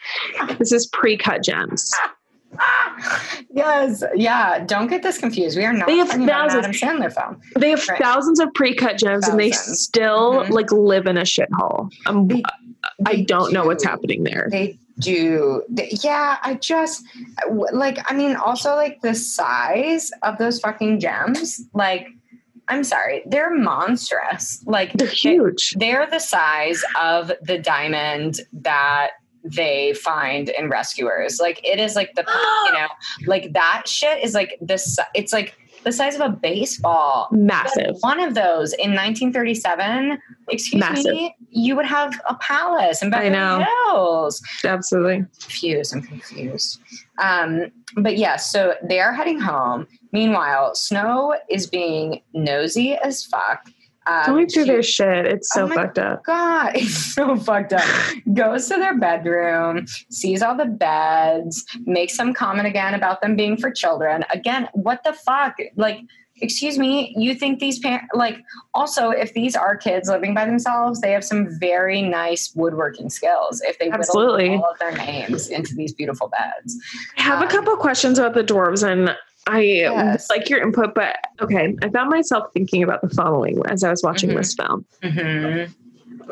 This is pre-cut gems. yes, yeah. Don't get this confused. We are not They have talking about an thousands. Adam Sandler film. They have Right. thousands of pre-cut gems and they Thousands. still Mhm. like live in a shithole. Um, I don't know what's happening there. They do. Yeah, I just like. I mean, also like the size of those fucking gems. Like, I'm sorry, they're monstrous. Like They're they- huge. they're the size of the diamond that they find in rescuers. Like it is like the you know, like that shit is like this. It's like the size of a baseball. Massive. One of those in 1937. Excuse Massive. me. You would have a palace in I know. Hills Absolutely. confused. I'm confused. Um, but yeah, so they are heading home. Meanwhile, Snow is being nosy as fuck. Um, Going through she- their shit. It's so Oh fucked up. God, it's so fucked up. Goes to their bedroom, sees all the beds, makes some comment again about them being for children. Again, what the fuck? Like, excuse me, you think these parents, like, also, if these are kids living by themselves, they have some very nice woodworking skills if they Absolutely. all of their names into these beautiful beds. I have a Um, couple questions about the dwarves and I Yes. like your input, but okay. I found myself thinking about the following as I was watching Mhm. this film. Mm-hmm.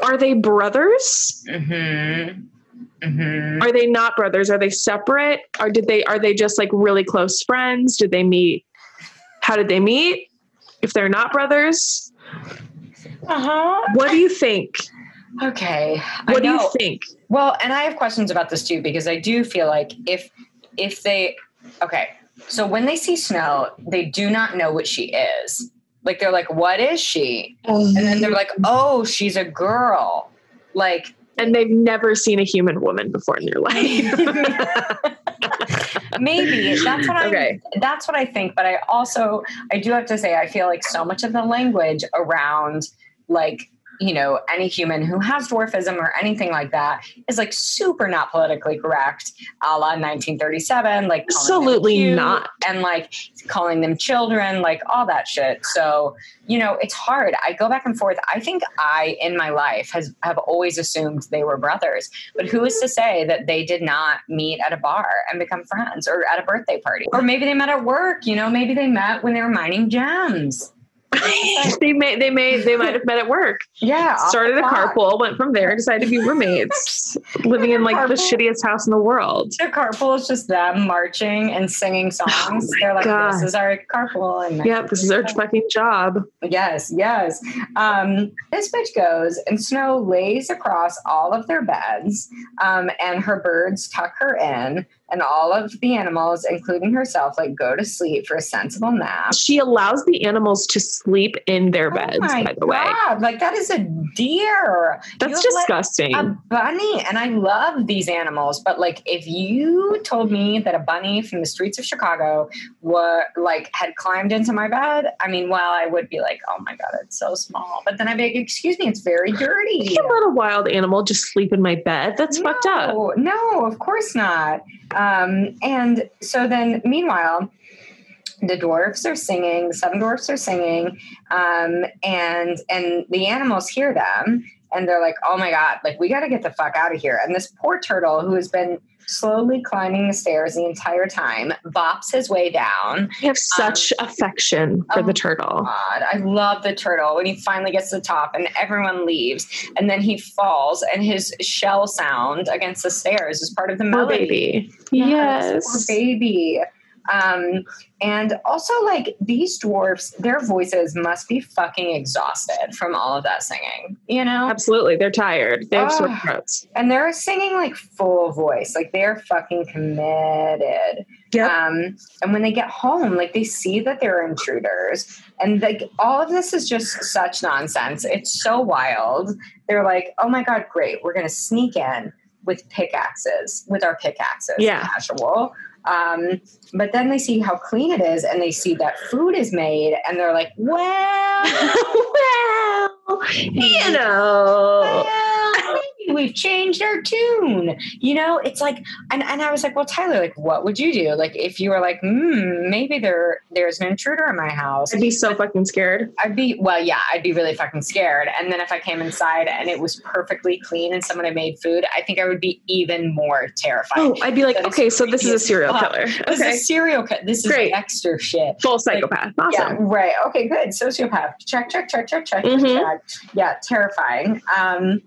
Are they brothers? Mm-hmm. Mm-hmm. Are they not brothers? Are they separate? Or did they are they just like really close friends? Did they meet? How did they meet? If they're not brothers, Uh-huh. what do you think? Okay. What do you think? Well, and I have questions about this too because I do feel like if if they okay, so when they see Snow, they do not know what she is. Like they're like, "What is she?" Oh. And then they're like, "Oh, she's a girl." Like and they've never seen a human woman before in their life. maybe that's what I okay. that's what I think, but I also I do have to say I feel like so much of the language around like you know any human who has dwarfism or anything like that is like super not politically correct a la 1937 like Absolutely cute not. and like calling them children like all that shit. So you know it's hard. I go back and forth. I think i in my life has have always assumed they were brothers. But who is to say that they did not meet at a bar and become friends or at a birthday party? Or maybe they met at work you know maybe they met when they were mining gems they may they may they might have met at work. yeah Started a carpool, went from there, decided to be roommates, living in like the shittiest house in the world. their carpool is just them marching and singing songs. They're like, Oh God. "This is our carpool." And Yep, this is our fucking job. Yes, yes. Um, this bitch goes, and Snow lays across all of their beds, um, and her birds tuck her in, and all of the animals, including herself, like go to sleep for a sensible nap. She allows the animals to sleep in their oh beds, oh my by the way. Like that is a deer. That's You disgusting. A bunny, and I love these animals, but like if you told me that a bunny from the streets of Chicago were like had climbed into my bed, I mean, well, I would be like, oh my god, it's so small. But then I'd be like, excuse me, it's very dirty. I can't let a wild animal just sleep in my bed. That's fucked up. No, No, of course not. Um, and so then, meanwhile, the dwarfs are singing. The seven dwarfs are singing, um, and and the animals hear them, and they're like, "Oh my god! Like we got to get the fuck out of here!" And this poor turtle, who has been slowly climbing the stairs the entire time, bops his way down. I have such um, affection for oh the turtle. God, I love the turtle when he finally gets to the top and everyone leaves, and then he falls, and his shell sound against the stairs is part of the Poor melody. baby. Yes, Yes. poor baby. Um, and also, like these dwarfs, their voices must be fucking exhausted from all of that singing. You know, Absolutely. They're tired. They have sore Ah. throats. and they're singing like full voice, like they're fucking committed. Yep. Um, and when they get home, like they see that they're intruders, and like all of this is just such nonsense. It's so wild. They're like, "Oh my god, great! We're gonna sneak in with pickaxes, with our pickaxes. Yeah. casual." Um, but then they see how clean it is, and they see that food is made, and they're like, "Well, well, you know. well, we've changed our tune. You know, it's like, and, and I was like, well, Tyler, like, what would you do? Like, if you were like, hmm, maybe there there's an intruder in my house, I'd be so fucking scared. I'd be, well, yeah, I'd be really fucking scared. And then if I came inside and it was perfectly clean and someone had made food, I think I would be even more terrified. Oh, I'd be like, okay, so this is a serial fuck. killer. This Okay. is serial killer. This is Great. Dexter shit. Full psychopath. Yeah, Awesome. right. Okay, good. Sociopath. Check, check, check, check, check, Mhm. check. Yeah, terrifying. Um,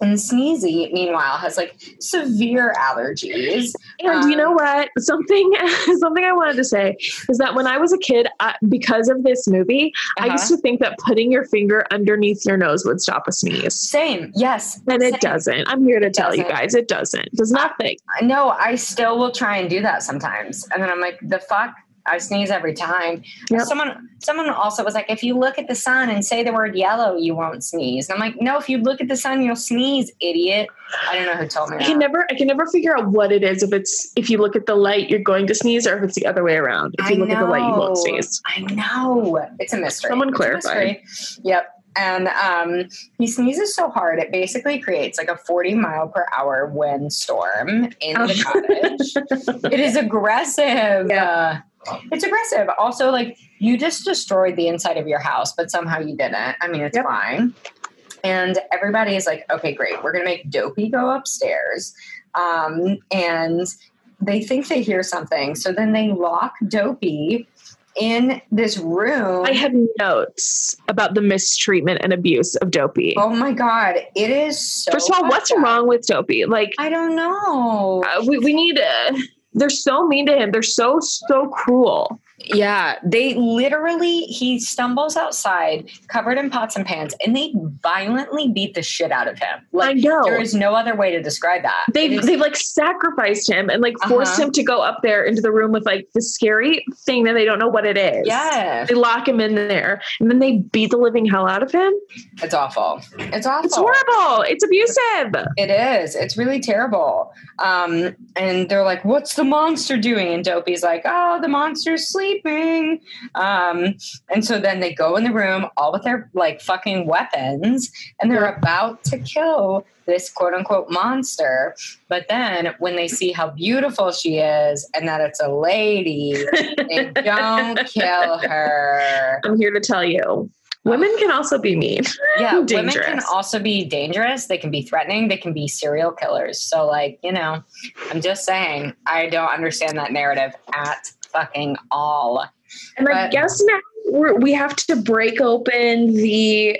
and Sneezy, meanwhile, has like severe allergies. And you know Um, what? Something something I wanted to say is that when I was a kid, I, because of this movie, I Uh-huh. used to think that putting your finger underneath your nose would stop a sneeze. Same. Yes. And same. it doesn't. I'm here to It tell you doesn't. guys, it doesn't. It does nothing. No, I still will try and do that sometimes, and then I'm like, the fuck. I sneeze every time. Yep. Someone, someone also was like, if you look at the sun and say the word yellow, you won't sneeze. And I'm like, no, if you look at the sun, you'll sneeze, idiot. I don't know who told me I that. can never I can never figure out what it is if it's if you look at the light you're going to sneeze or if it's the other way around. If you I look at the light you won't sneeze. I know. It's a mystery. Someone clarify. Yep. And um, he sneezes so hard, it basically creates like a 40 mile per hour windstorm in the cottage. it is aggressive. Yeah. It's aggressive. Also, like you just destroyed the inside of your house, but somehow you didn't. I mean, it's Yep. fine. And everybody is like, okay, great. We're going to make Dopey go upstairs. Um, and they think they hear something. So then they lock Dopey in this room. I have notes about the mistreatment and abuse of Dopey. oh my God. It is so. First of all, what's up. wrong with Dopey? Like I don't know. uh, we, we need uh, they're so mean to him. They're so so cruel. Yeah, they literally, he stumbles outside covered in pots and pans and they violently beat the shit out of him. Like, I know. there is no other way to describe that. They've is- they've like sacrificed him and like forced Uh-huh. him to go up there into the room with like the scary thing that they don't know what it is. yeah, They lock him in there and then they beat the living hell out of him. it's awful. It's awful. It's horrible. It's abusive. It is. It's really terrible. Um, and they're like, "What's the monster doing?" And Dopey's like, "Oh, the monster's sleeping." Um, and so then they go in the room, all with their like fucking weapons, and they're about to kill this quote unquote monster. But then when they see how beautiful she is and that it's a lady, they don't kill her. I'm here to tell you. Women can also be mean. Yeah, women can also be dangerous. They can be threatening. They can be serial killers. So, like, you know, I'm just saying, I don't understand that narrative at fucking all. And I guess now we're, we have to break open the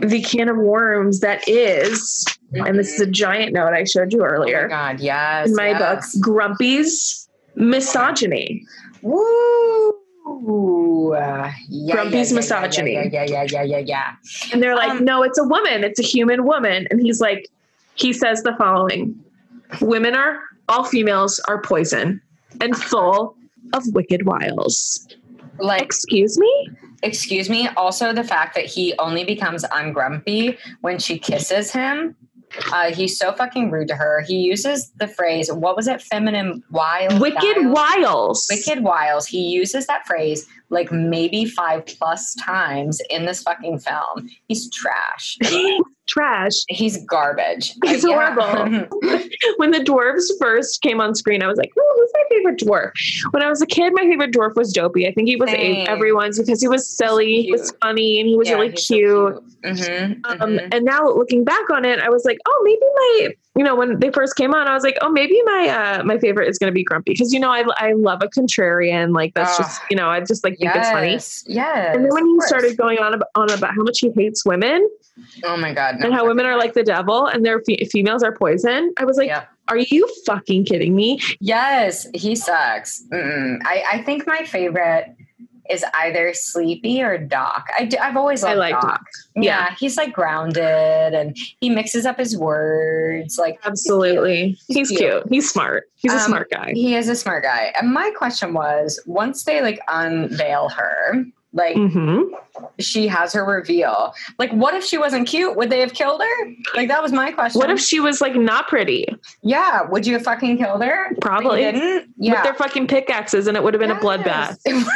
the can of worms that is, and this is a giant note I showed you Oh my earlier God, yes. in my yes. book, Grumpy's misogyny. Woo! Uh, yeah, Grumpy's yeah, misogyny. Yeah, yeah, yeah, yeah, yeah, yeah. And they're like, Um, no, it's a woman. It's a human woman. And he's like, he says the following Women are, all females are poison and full of wicked wiles. Like, Excuse me? excuse me. Also, the fact that he only becomes ungrumpy when she kisses him. Uh, he's so fucking rude to her. He uses the phrase, what was it? Feminine wild. Wicked wiles. Wicked Wiles. He uses that phrase like maybe five plus times in this fucking film. He's trash. Trash. He's garbage. He's yeah. horrible. when the dwarves first came on screen, I was like, "Oh, who's my favorite dwarf?" When I was a kid, my favorite dwarf was Dopey. I think he was Same. everyone's because he was silly, he was funny, and he was Yeah, really he's so cute. Mhm, Um, mhm. and now looking back on it, I was like, "Oh, maybe my you know, when they first came on, I was like, oh, maybe my uh my favorite is gonna be Grumpy because you know I I love a contrarian. Like that's just you know I just like think it's funny. Yes. And then when he started going on about, on about how much he hates women Oh my god. and how women are like the devil and their fe- females are poison, I was like, Yeah. are you fucking kidding me? Yes, he sucks. Mm-mm. I, I think my favorite is either Sleepy or Doc. I do, I've always I loved like Doc. Doc. Yeah. Yeah. he's like grounded and he mixes up his words. Like Absolutely. He's He's, cute. cute. He's smart. He's a Um, smart guy. he is a smart guy. And my question was, once they like unveil her, like hmm she has her reveal. Like, what if she wasn't cute? Would they have killed her? Like that was my question. What if she was like not pretty? Yeah, would you have fucking killed her? Probably. didn't. With their fucking pickaxes and it would have been a bloodbath.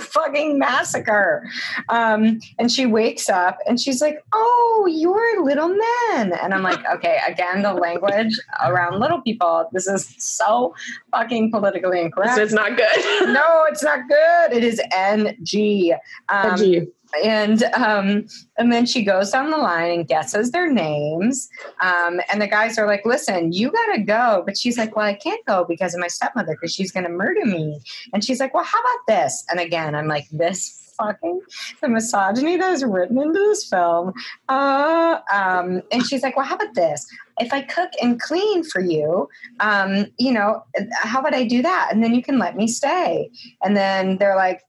Fucking massacre. Um, and she wakes up and she's like, "Oh, you're little men," and I'm like, "Okay." Again, the language around little people. This is so fucking politically incorrect. This is not good. no, it's not good. It is NG. Um, Gee. And um, and then she goes down the line and guesses their names. Um, and the guys are like, "Listen, you gotta go," but she's like, "Well, I can't go because of my stepmother because she's gonna murder me." And she's like, "Well, how about this?" And again, I'm like, "This." Fucking the misogyny that is written into this film. Uh, um, and she's like, Well, how about this? If I cook and clean for you, um, you know, how about I do that? And then you can let me stay. And then they're like,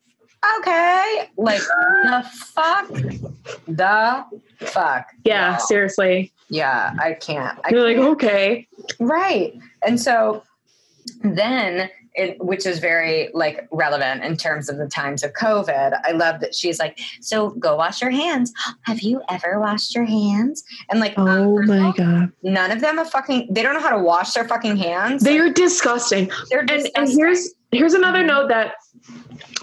okay. Like, the fuck? The fuck? Yeah, No. seriously. Yeah, I can't. I You're like, can't. okay. Right. And so then it, which is very like relevant in terms of the times of COVID. I love that she's like, so go wash your hands. Have you ever washed your hands? And like, um, Oh of my god. none of them are fucking. They don't know how to wash their fucking hands. They Like, are disgusting. they're And and disgusting. here's here's another note that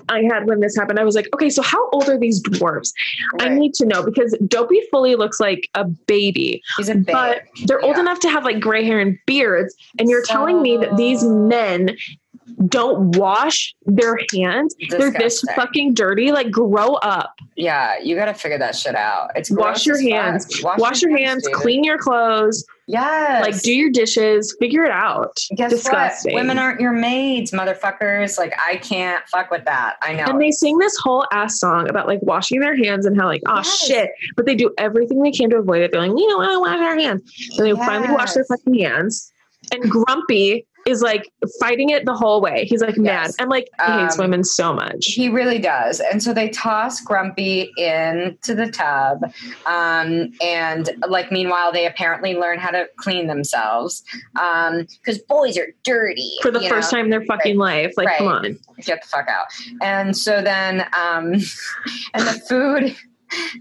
I had when this happened. I was like, okay, so how old are these dwarves? I need to know because Dopey fully looks like a baby, He's a babe. but they're old enough to have like gray hair and beards. And you're telling me that these men don't wash their hands. They're this fucking dirty. Like, grow up. Yeah, you got to figure that shit out. It's Wash your hands. Wash, your hands. dude. Clean your clothes. Yes. Like, do your dishes. Figure it out. Guess disgusting. what? Women aren't your maids, motherfuckers. Like I can't fuck with that. I know. And they sing this whole ass song about like washing their hands and how like, oh Yes. shit. But they do everything they can to avoid it. They're like, we don't want to wash our hands. And they finally wash their fucking hands. And Grumpy is like fighting it the whole way. He's like mad. Yes. And like he hates Um, women so much. He really does. And so they toss Grumpy into the tub. Um, and like, meanwhile, they apparently learn how to clean themselves. Um, cause boys are dirty. For the first know? time in their fucking life. Like, come on. Get the fuck out. And so then, um, and the food,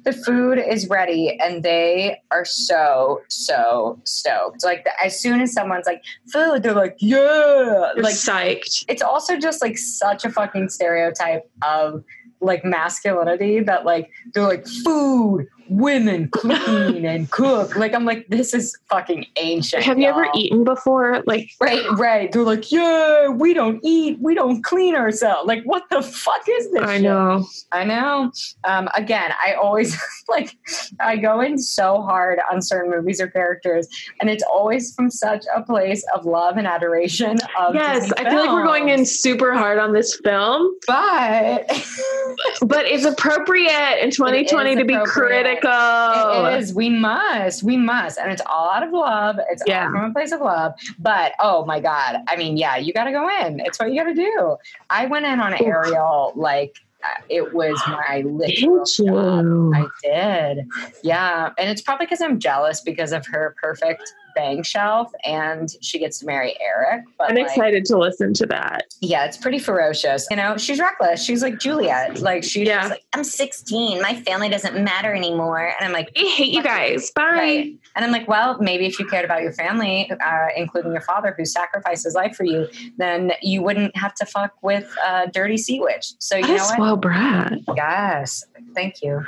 the food is ready and they are so, so stoked. Like as soon as someone's like food, they're like, yeah, They're like psyched. it's also just like such a fucking stereotype of like masculinity that like they're like food, women, clean and cook. Like I'm like, this is fucking ancient. Have you ever y'all. eaten before? Like, Right, right. They're like, yeah, we don't eat, we don't clean ourselves. Like, what the fuck is this? I shit? know. I know. Um, again, I always like I go in so hard on certain movies or characters, and it's always from such a place of love and adoration of Yes, I feel like we're going in super hard on this film, but but it's appropriate in 2020 to be appropriate. It is. We must. We must. And it's all out of love. It's Yeah. all from a place of love. But oh my God. I mean, yeah, you got to go in. It's what you got to do. I went in on Ariel like uh, it was my literal job. I did. Yeah. And it's probably because I'm jealous because of her perfect bank shelf and she gets to marry Eric. But I'm like, excited to listen to that. yeah, it's pretty ferocious. You know, she's reckless. She's like Juliet. Like she's Yeah. like, I'm 16. My family doesn't matter anymore. And I'm like, I hate you guys. Bye. Right. And I'm like, well, maybe if you cared about your family, uh, including your father who sacrificed his life for you, then you wouldn't have to fuck with uh, dirty sea witch. So you know a what? spoiled brat. Yes. Thank you.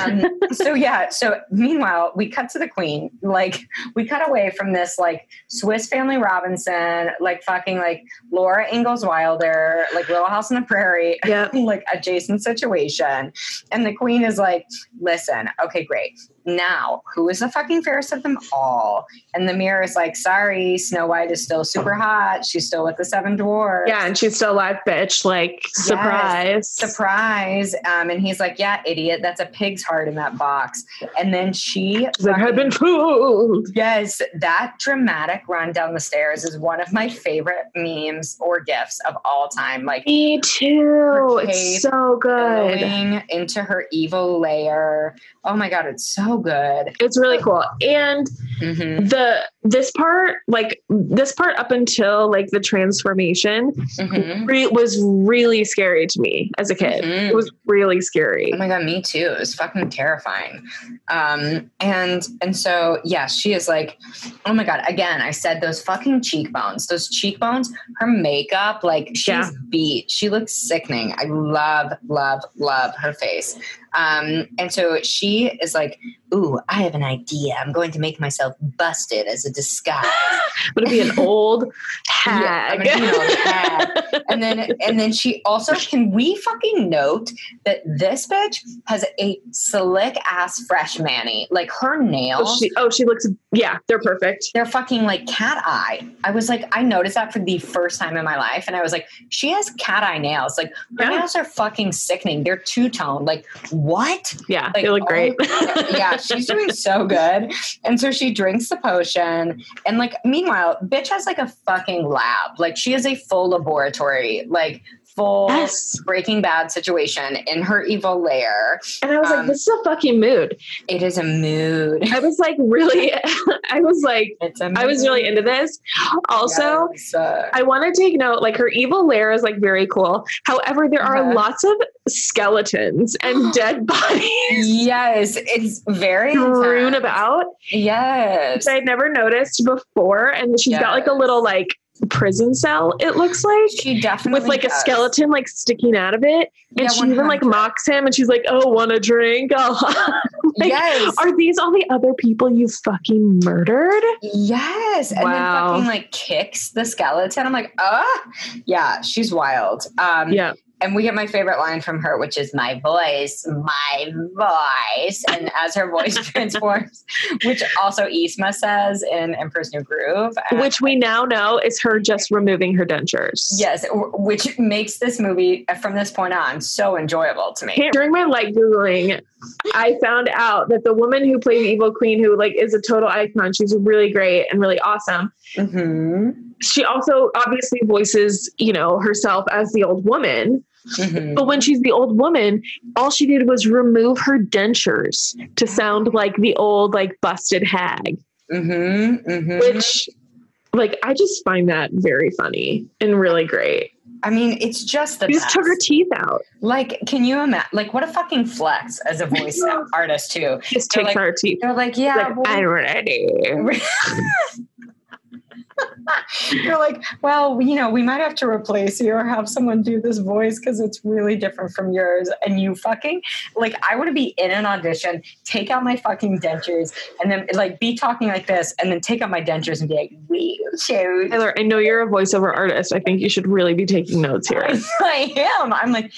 Um, so yeah. So meanwhile, we cut to the queen. Like we cut away from this like Swiss Family Robinson, like fucking like Laura Ingalls Wilder, like Little House on the Prairie, Yep. like adjacent situation. And the queen is like, listen, okay, great. Now, who is the fucking fairest of them all? And the mirror is like, sorry, Snow White is still super hot. She's still with the seven dwarfs. Yeah, and she's still alive, bitch. Like, surprise. Surprise. Um, and he's like, yeah, idiot. That's a pig's heart in that box. And then she. Like, I've been fooled. Yes, that dramatic run down the stairs is one of my favorite memes or gifs of all time. Like, me too. It's so good. Going into her evil lair. Oh my god, it's so good. It's really cool. And mm-hmm. the this part, like this part up until like the transformation, mm-hmm. re- was really scary to me as a kid. Mm-hmm. It was really scary. Oh my god, me too. It was fucking terrifying. Um, and and so yeah, she is like, oh my god. Again, I said those fucking cheekbones. Those cheekbones. Her makeup, like she's yeah. beat. She looks sickening. I love, love, love her face. Um, and so she is like, Ooh, I have an idea. I'm going to make myself busted as a disguise. I'm gonna be an old hag. Yeah, an old hag. and then and then she also can we fucking note that this bitch has a slick ass fresh manny. Like her oh, nails. Oh she, oh, she looks yeah, they're perfect. They're fucking like cat eye. I was like, I noticed that for the first time in my life. And I was like, she has cat eye nails. Like her yeah. nails are fucking sickening. They're two-tone. Like what? Yeah, like, they look great. Oh, yeah, she's doing so good. And so she drinks the potion. And like, meanwhile, bitch has like a fucking lab. Like she has a full laboratory. Like full yes. Breaking Bad situation in her evil lair. And I was um, like, this is a fucking mood. It is a mood. I was like, really? I was like, I was really into this. Also, yes. uh, I want to take note like her evil lair is like very cool. However, there are uh-huh. lots of skeletons and dead bodies. Yes, it's very strewn about. Yes. I'd never noticed before. And she's yes. got like a little like prison cell it looks like she definitely with like does. a skeleton like sticking out of it and yeah, she 100. even like mocks him and she's like oh want a drink oh. like, yes are these all the other people you fucking murdered yes and wow. then fucking like kicks the skeleton i'm like ah yeah she's wild um yeah and we get my favorite line from her, which is my voice, my voice. And as her voice transforms, which also Yzma says in Emperor's New Groove. Which we now know is her just removing her dentures. Yes, which makes this movie uh, from this point on so enjoyable to me. During my light Googling, I found out that the woman who played the evil queen, who like is a total icon, she's really great and really awesome. Mm-hmm. She also obviously voices, you know, herself as the old woman. Mm-hmm. But when she's the old woman, all she did was remove her dentures to sound like the old, like busted hag. Mm-hmm. Mm-hmm. Which, like, I just find that very funny and really great. I mean, it's just the she just took her teeth out. Like, can you imagine? Like, what a fucking flex as a voice artist too. Just takes like, our teeth. They're like, yeah, like, well, I'm ready. You're like, well, you know, we might have to replace you or have someone do this voice because it's really different from yours. And you fucking, like, I want to be in an audition, take out my fucking dentures, and then, like, be talking like this, and then take out my dentures and be like, we. Taylor, I know you're a voiceover artist. I think you should really be taking notes here. I am. I'm like,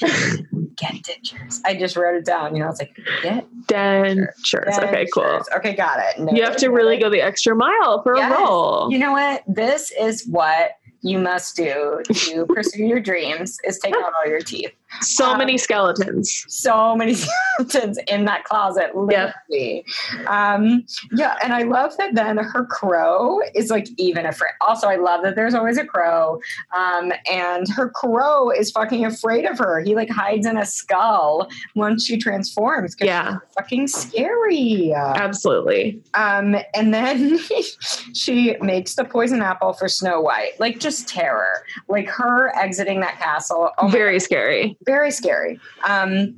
get dentures. I just wrote it down. You know, it's like, get dentures. dentures. Okay, cool. Okay, got it. No, you have to really go the extra mile for yes. a role. You know what? This is what you must do to pursue your dreams is take out all your teeth. So um, many skeletons. So many skeletons in that closet, literally. Yep. Um, yeah, and I love that then her crow is like even afraid. Also, I love that there's always a crow. Um, and her crow is fucking afraid of her. He like hides in a skull once she transforms. Yeah. Fucking scary. Absolutely. Um, and then she makes the poison apple for Snow White. Like just terror. Like her exiting that castle. Oh Very scary very scary. Um,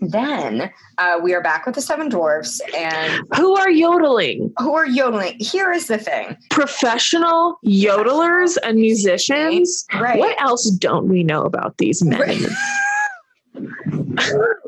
then uh, we are back with the seven dwarfs and who are yodeling? Who are yodeling? Here is the thing. Professional yodelers and musicians? Right. What else don't we know about these men? right.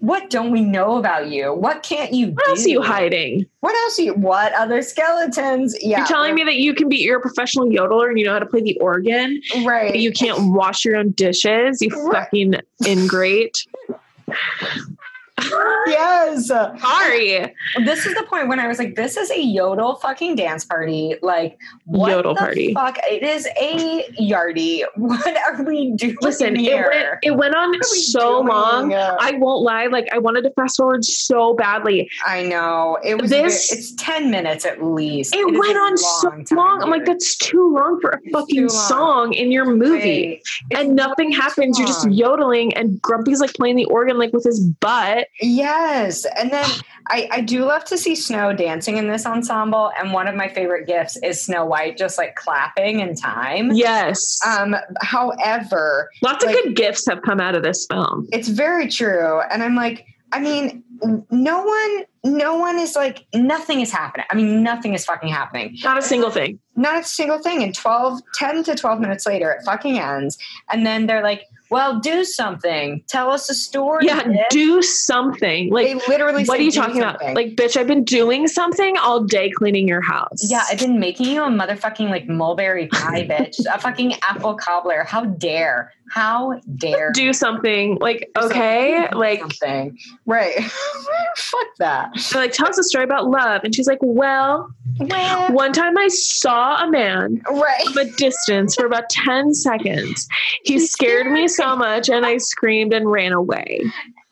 what don't we know about you? What can't you what do? else are you hiding? What else are you what other skeletons? Yeah. You're telling me that you can be you're a professional yodeler and you know how to play the organ. Right. you can't wash your own dishes, you right. fucking ingrate. yes. Sorry. This is the point when I was like, this is a yodel fucking dance party. Like, what Yodel the party. Fuck, it is a yardie. What are we doing Listen, it went it went on What are we so doing? long. I won't lie, like I wanted to fast forward so badly. I know it was. This- it's ten minutes at least. It went a on so long long. I'm like, that's too long for a It's fucking song in your movie. Wait, and nothing happens. You're just yodeling, and Grumpy's like playing the organ like with his butt. Yes, and then I, I do love to see Snow dancing in this ensemble, and one of my favorite gifts is Snow White just like clapping in time. Yes, Um, however, lots of good gifts have come out of this film. it's very true, and I'm like, I mean, no one, no one is like, nothing is happening. I mean, nothing is fucking happening. Not a single thing. Not a single thing. And 12, 10 to 12 minutes later, it fucking ends. And then they're like, well, do something. Tell us a story. Yeah, bitch." do something. Like, they literally what are you "Do talking about? Like, bitch, I've been doing something all day cleaning your house. Yeah, I've been making you a motherfucking like mulberry pie, bitch. a fucking apple cobbler. How dare? How dare? do something. Like, do okay, something, like, something. Right. Fuck that. they're like, tell us a story about love. And she's like, well, Well, one time I saw a man right. from a distance for about 10 seconds. He scared me so much and I screamed and ran away.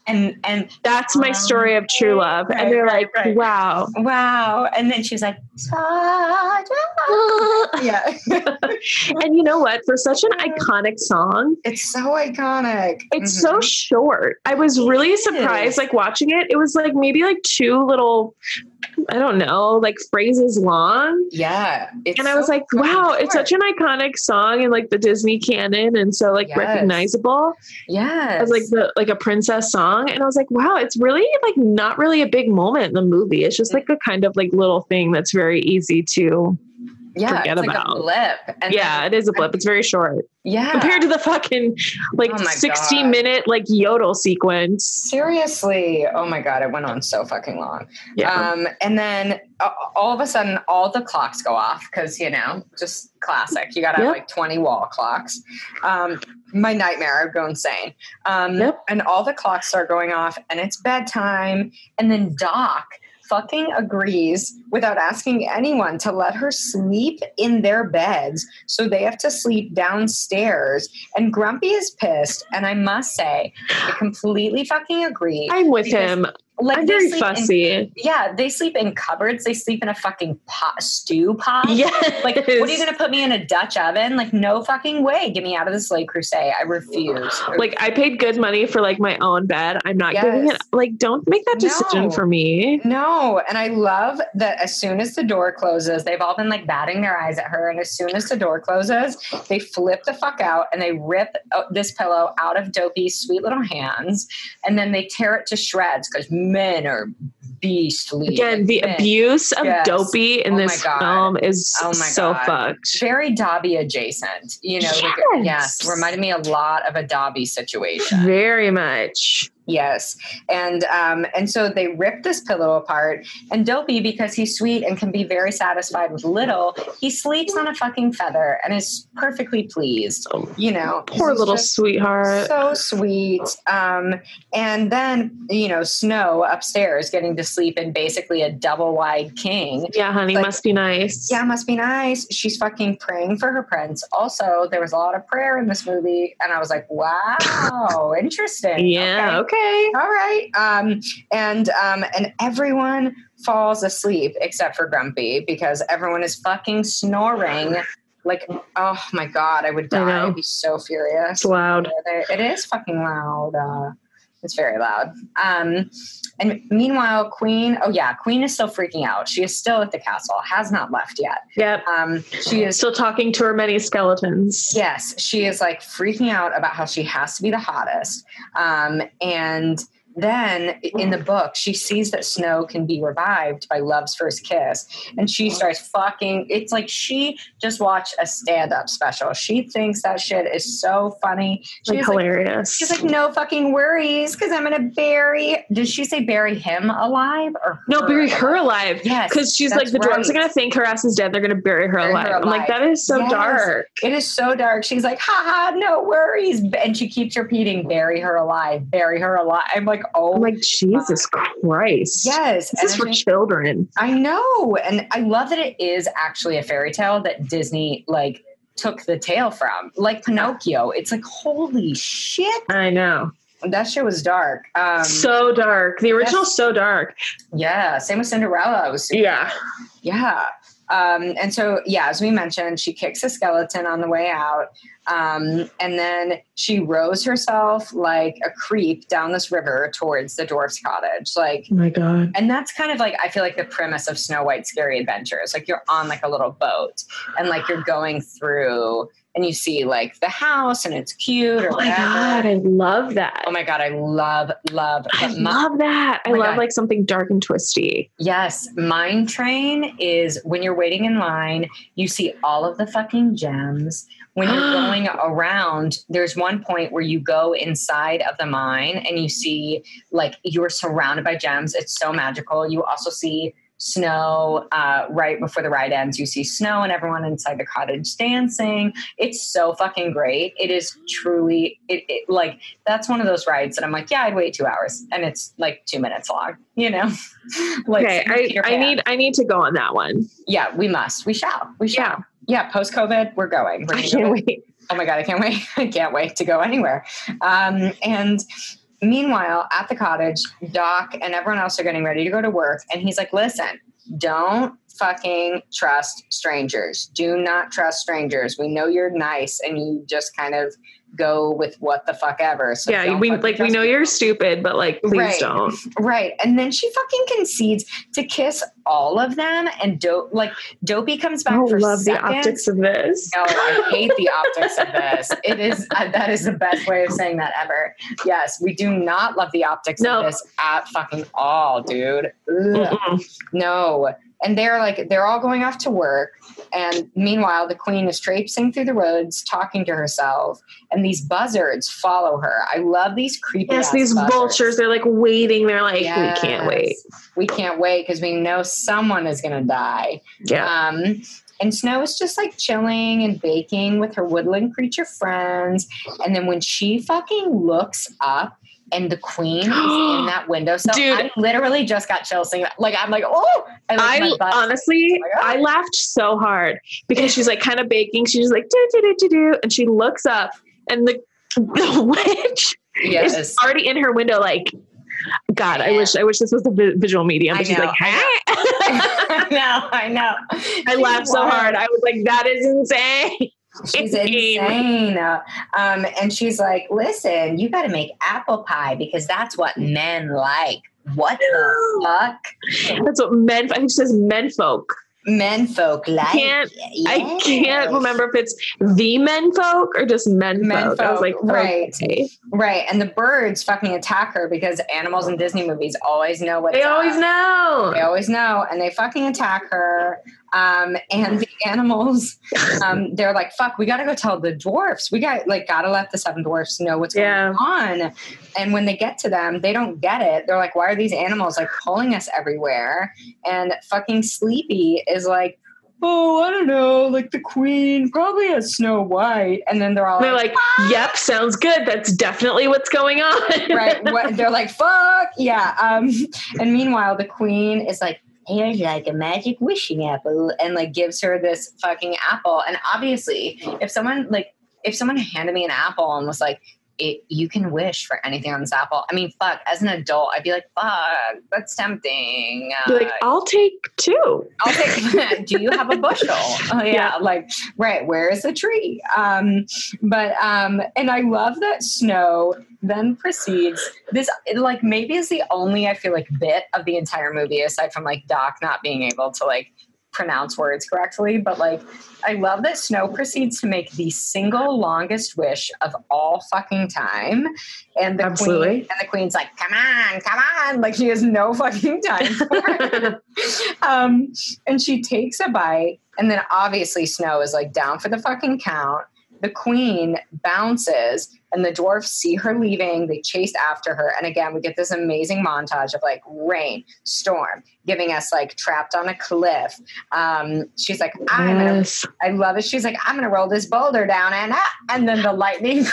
And and That's my um, story of true love. Right, And they're right, like, right. wow. wow. And then she's like, yeah. and you know what? For such an iconic song, it's so iconic. it's Mhm. so short. I was really It surprised, is. like watching it. It was like maybe like two little, I don't know, like phrases long. yeah. And I was so like, wow, it's such an iconic song in like the Disney canon and so like Yes. recognizable Yeah. as like the like a princess song. And I was like, wow, it's really like not really a big moment in the movie. It's just like a kind of like little thing that's very easy to yeah, forget it's like about. a blip. And Yeah, then- it is a blip. It's very short. yeah. Compared to the fucking like Oh 60 God. minute like yodel sequence. Seriously. Oh my God. It went on so fucking long. Yeah. Um, and then uh, all of a sudden, all the clocks go off because, you know, just classic. You got to have like 20 wall clocks. Um, my nightmare, I'd go insane. Um, Yep. And all the clocks are going off, and it's bedtime. And then Doc fucking agrees without asking anyone to let her sleep in their beds. So they have to sleep downstairs. And Grumpy is pissed. And I must say, I completely fucking agree. I'm with him. Like I'm very sleep in- fussy. yeah, they sleep in cupboards. They sleep in a fucking pot, stew pot. Yes. Like, what are you going to put me in a Dutch oven? Like, no fucking way. Get me out of this lake crusade. I refuse. like I paid good money for like my own bed. I'm not giving it like don't make that decision No. for me. no. And I love that as soon as the door closes, they've all been like batting their eyes at her. And as soon as the door closes, they flip the fuck out and they rip uh, this pillow out of Dopey's sweet little hands. And then they tear it to shreds because men are beastly. Again, the Men. abuse of Yes. Dopey in Oh this film is Oh so God. fucked. very Dobby adjacent. You know, like- Yes. yes, reminded me a lot of a Dobby situation. Very much. Yes, and um, and so they rip this pillow apart, and Dopey, because he's sweet and can be very satisfied with little, he sleeps on a fucking feather and is perfectly pleased. You know, Poor little sweetheart. so sweet. Um, and then you know, Snow upstairs getting to sleep in basically a double wide king. yeah, honey, like- must be nice. Yeah, must be nice. She's fucking praying for her prince. Also, there was a lot of prayer in this movie, and I was like, wow, interesting. Yeah, Okay. okay. All right. Um, and um, and everyone falls asleep except for Grumpy because everyone is fucking snoring. Like, oh my god, I would die. know. I'd be so furious. It's loud. It is fucking loud. Uh, it's very loud. Um, and meanwhile, Queen. Oh yeah, Queen is still freaking out. She is still at the castle. Has not left yet. Yep. Um, she is. Still talking to her many skeletons. Yes, she is like freaking out about how she has to be the hottest. Um, and then in the book, she sees that Snow can be revived by Love's first kiss. And she starts fucking. It's like she just watched a stand up special. She thinks that shit is so funny. She's like, hilarious. She's like, no fucking worries, because I'm gonna bury. Did she say bury him alive or no, bury her alive. Yes, Because she's like, the drugs are going to think her ass is dead. They're going to bury her Bury her alive. I'm like, that is so Yes. dark. It is so dark. She's like, haha, no worries. And she keeps repeating, bury her alive, bury her alive. I'm like, oh, I'm like, Jesus Christ. yes. This is for think- children. I know. And I love that it is actually a fairy tale that Disney like took the tale from. Like Pinocchio. It's like, holy shit. I know. That shit was dark. Um so dark. The original's so dark. yeah, same with Cinderella. It was Yeah. Yeah. Um, and so, yeah, as we mentioned, she kicks a skeleton on the way out. Um, and then she rows herself like a creep down this river towards the dwarf's cottage. Like, Oh my God. and that's kind of like, I feel like the premise of Snow White's Scary Adventures. Like, you're on like a little boat and like you're going through and you see like the house and it's cute or Oh my whatever. God. I love that. Oh my God, I love, love, I my- love that. Oh I Oh my love God. like something dark and twisty. Yes, Mine Train is when you're waiting in line, you see all of the fucking gems. When you're going around, there's one point where you go inside of the mine and you see like you're surrounded by gems. It's so magical. You also see snow uh, right before the ride ends. You see snow and everyone inside the cottage dancing. It's so fucking great. It is truly it, it like that's one of those rides that I'm like, yeah, I'd wait two hours, and it's like two minutes long. You know, like okay. I, I need I need to go on that one. Yeah, we must. We shall. We shall. Yeah. Post COVID, we're going. We're I can't go- wait. Oh my god, I can't wait. I can't wait to go anywhere. Um, and meanwhile, at the cottage, Doc and everyone else are getting ready to go to work, and he's like, "Listen, don't fucking trust strangers. Do not trust strangers. We know you're nice, and you just kind of go with what the fuck ever. So Yeah, we like we know you're stupid, but like please Right. don't. Right. And then she fucking concedes to kiss all of them. And Dope, like, Dopey comes back I for love the optics of this. No, I hate the optics of this. It is uh, that is the best way of saying that ever. Yes, we do not love the optics No. of this at fucking all, dude. No. And they're like they're all going off to work, and meanwhile the queen is traipsing through the roads, talking to herself, and these buzzards follow her. I love these creepy. Yes, these buzzards. vultures, they're like waiting. They're like, we can't wait. We can't wait because we know someone is going to die. Yeah. Um, and Snow is just like chilling and baking with her woodland creature friends. And then when she fucking looks up and the queen is in that window, so Dude. I literally just got chills that. Like I'm like, oh, I, like, I butt- honestly, Oh. I laughed so hard because she's like kind of baking. She's just like do do do do do, and she looks up, and the, the witch yes. is already in her window. Like, God, I wish I wish this was the visual medium. I But she's know, like, I? I know, I know. I laughed so hard. I was like, that is insane. She's insane. Um, and she's like, listen, you got to make apple pie because that's what men like. What the fuck? That's what men. I think she says men folk. Men folk like. Can't- I can't remember if it's the men folk or just men, Men folk. I was folk, like, right. okay. Right. And the birds fucking attack her because animals in Disney movies always know what They always know. They always know. And they fucking attack her. Um, and the animals, um, they're like, fuck, we got to go tell the dwarfs. We got, like, got to let the seven dwarfs know what's Yeah. going on. And when they get to them, they don't get it. They're like, why are these animals, like, pulling us everywhere? And fucking Sleepy is like, oh, I don't know, like the queen probably has Snow White. And then they're all They're like, like, yep, sounds good. That's definitely what's going on. right? What, they're like, fuck, yeah. Um, and meanwhile, the queen is like, here's like a magic wishing apple, and like gives her this fucking apple. And obviously, if someone like, if someone handed me an apple and was like, it, you can wish for anything on this apple. I mean, fuck. As an adult, I'd be like, "Fuck, that's tempting." Uh, like, I'll take two. I'll take. do you have a bushel? Oh, yeah, Yeah. like right. Where is the tree? Um, but um, and I love that Snow then proceeds. This like maybe is the only I feel like bit of the entire movie aside from like Doc not being able to like pronounce words correctly. But like I love that Snow proceeds to make the single longest wish of all fucking time, and the Absolutely. queen and the queen's like, "Come on, come on!" Like she has no fucking time for it um, and she takes a bite, and then obviously Snow is like down for the fucking count. The queen bounces, and the dwarfs see her leaving. They chase after her, and again, we get this amazing montage of like rain, storm, giving us like trapped on a cliff. Um, she's like, "I'm gonna." I love it. She's like, "I'm gonna roll this boulder down," and ah, and then the lightning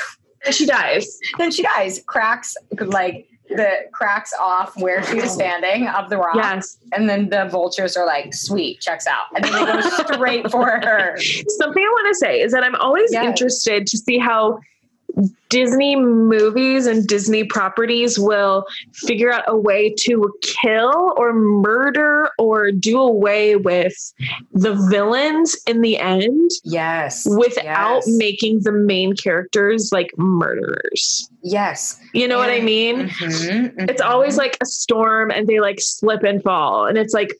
She dies. then she dies, cracks like that cracks off where she was standing of the rock. Yes. And then the vultures are like, sweet, checks out. And then they go straight for her. Something I want to say is that I'm always Yes. interested to see how Disney movies and Disney properties will figure out a way to kill or murder or do away with the villains in the end Yes. without yes. making the main characters like murderers. Yes. You know what I And- mean? Mhm, It's mhm. always like a storm and they like slip and fall. And it's like,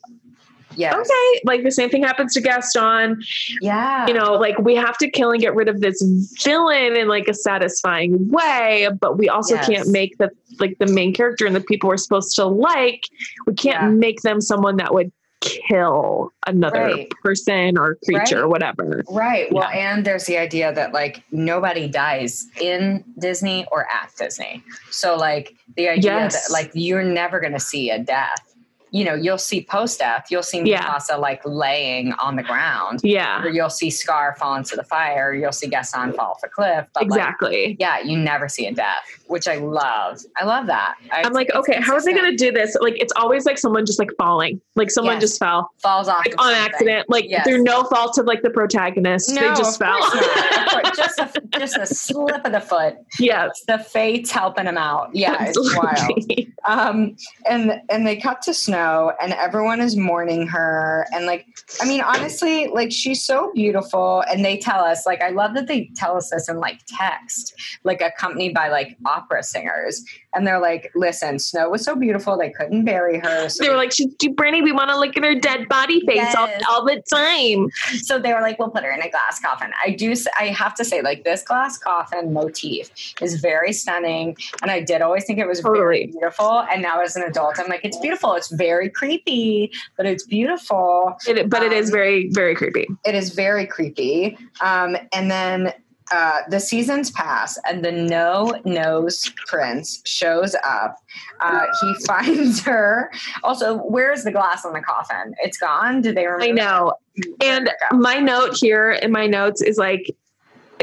yes. okay, like the same thing happens to Gaston. Yeah. You know, like we have to kill and get rid of this villain in like a satisfying way, but we also Yes. can't make the like the main character and the people we're supposed to like, we can't Yeah. make them someone that would kill another Right. person or creature or whatever. Right. Well, and there's the idea that like nobody dies in Disney or at Disney. So like the idea Yes. that like you're never going to see a death. You know, you'll see post death. You'll see Yeah. Like laying on the ground, Yeah. or you'll see Scar fall into the fire. You'll see Gaston fall off a cliff. But like, Exactly. yeah, you never see a death, which I love. I love that. I, I'm like, okay, how are they going to do this? Like, it's always like someone just like falling, like someone Yes. just fell, falls off like on something. accident, like Yes. through no fault of like the protagonist. No, they just fell. course not. Of course, just a just a slip of the foot. yeah, It's the fates helping him out. Yeah, it's wild. Um, and and they cut to snow, and everyone is mourning her. And like, I mean, honestly, like she's so beautiful. And they tell us, like, I love that they tell us this in like text, like accompanied by like opera singers. And they're like, listen, Snow was so beautiful, they couldn't bury her. So They were like, she's too pretty. We want to look at her dead body face all, Yes. all the time. so they were like, we'll put her in a glass coffin. I do, i have to say, like, this glass coffin motif is very stunning. And I did always think it was Totally. very beautiful. And now as an adult, I'm like, it's beautiful. It's very creepy, but it's beautiful. It, but it is Um, very, very creepy. It is very creepy. Um, and then uh, the seasons pass, and the no nose prince shows up. Uh, he finds her. Also, where's the glass on the coffin? It's gone. Did they remove I know. it? And my note here in my notes is like,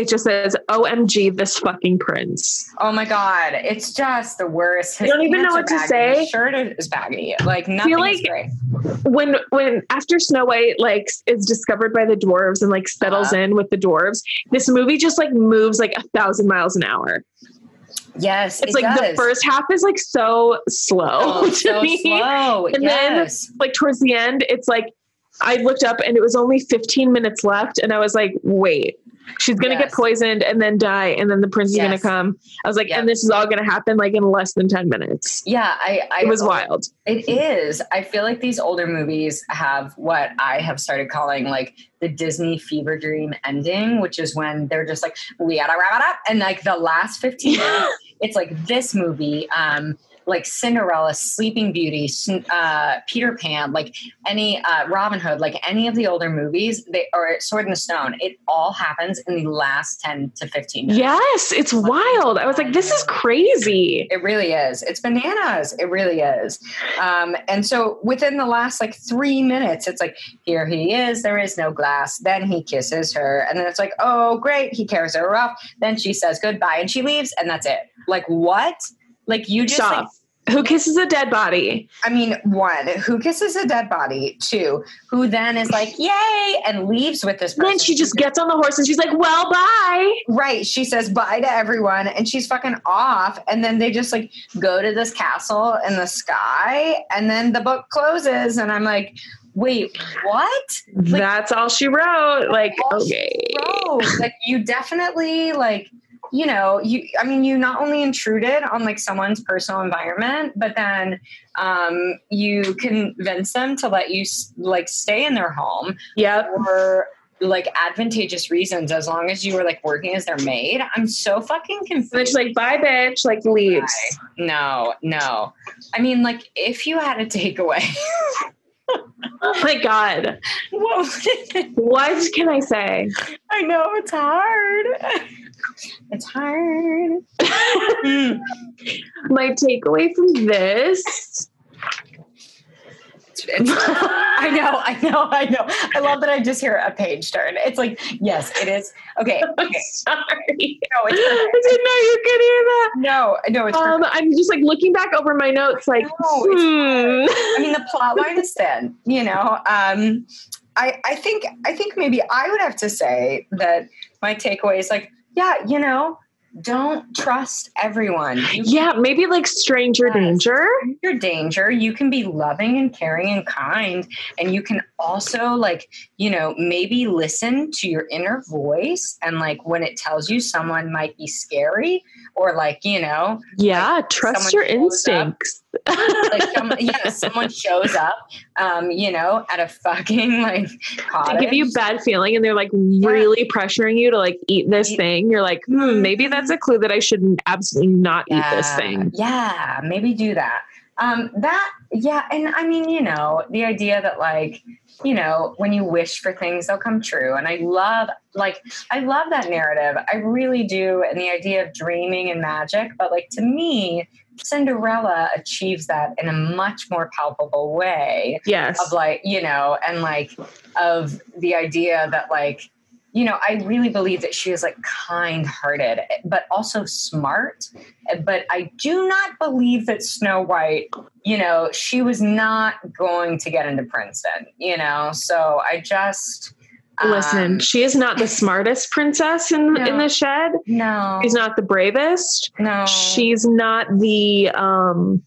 it just says, OMG, this fucking prince. Oh my god, it's just the worst. You don't even know what to baggy. say. His shirt is baggy. Like nothing like- is great. When when after Snow White like is discovered by the dwarves and like settles Uh-huh. in with the dwarves, this movie just like moves like a thousand miles an hour. Yes, It's it like the first half is like so slow oh, to so me. slow. And then- like towards the end, it's like I looked up and it was only 15 minutes left, and I was like, wait, she's gonna get poisoned and then die, and then the prince is gonna come. I was like, Yep. and this is all gonna happen like in less than 10 minutes. yeah, I, I It was wild. It is. I feel like these older movies have what I have started calling like the Disney fever dream ending, which is when they're just like, we gotta wrap it up. And like the last 15 minutes, it's like this movie, um, like Cinderella, Sleeping Beauty, uh, Peter Pan, like any uh, Robin Hood, like any of the older movies, they or Sword in the Stone, it all happens in the last 10 to 15 minutes. Yes, it's wild. I was like, this is crazy. It really is. It's bananas. It really is. Um, and so within the last like three minutes, it's like, here he is. There is no glass. Then he kisses her. And then it's like, oh, great. He carries her off. Then she says goodbye and she leaves. And that's it. Like, what? Like, you just, like. Who kisses a dead body? I mean, one, who kisses a dead body? Two, who then is like, yay, and leaves with this person. Then she just gets on the horse and she's like, well, bye. Right. She says bye to everyone and she's fucking off. And then they just like go to this castle in the sky. And then the book closes. And I'm like, wait, what? Like- That's all she wrote. Like, okay. Bro, like you definitely like, you know, you I mean, you not only intruded on like someone's personal environment, but then um you convince them to let you like stay in their home Yeah. for like advantageous reasons as long as you were like working as their maid. I'm so fucking confused. she's like, bye, bitch. Like, leaves. No, no. I mean, like if you had a takeaway, Oh my God. what What can I say? I know it's hard. It's hard. My takeaway from this I know, I know, I know. I love that I just hear a page turn. It's like, yes, it is. Okay. okay. Sorry. No, it's I didn't know you could hear that. no, no, it's Um, I'm just like looking back over my notes, like, No, hmm. I mean, the plot line is thin, you know. Um, I, I think, I think maybe I would have to say that my takeaway is like, yeah, you know, don't trust everyone. You Yeah, maybe like stranger Yes. danger. your danger you can be loving and caring and kind and you can also like you know maybe listen to your inner voice and like when it tells you someone might be scary or like you know Yeah, trust your instincts. like some, yeah someone shows up um you know at a fucking like to cottage give you bad feeling and they're like really pressuring you to like eat this thing you're like hmm, maybe that's a clue that i should absolutely not eat this thing Yeah, maybe do that. Um, that, yeah. And I mean, you know, the idea that like, you know, when you wish for things, they'll come true. And I love, like, I love that narrative. I really do. And the idea of dreaming and magic. But like, to me, Cinderella achieves that in a much more palpable way yes of like, you know, and like, of the idea that like, you know, I really believe that she is like kind hearted, but also smart. But I do not believe that Snow White, you know, she was not going to get into Princeton, you know? So I just. listen um, she is not the smartest princess in in the shed no. she's not the bravest No. she's not the um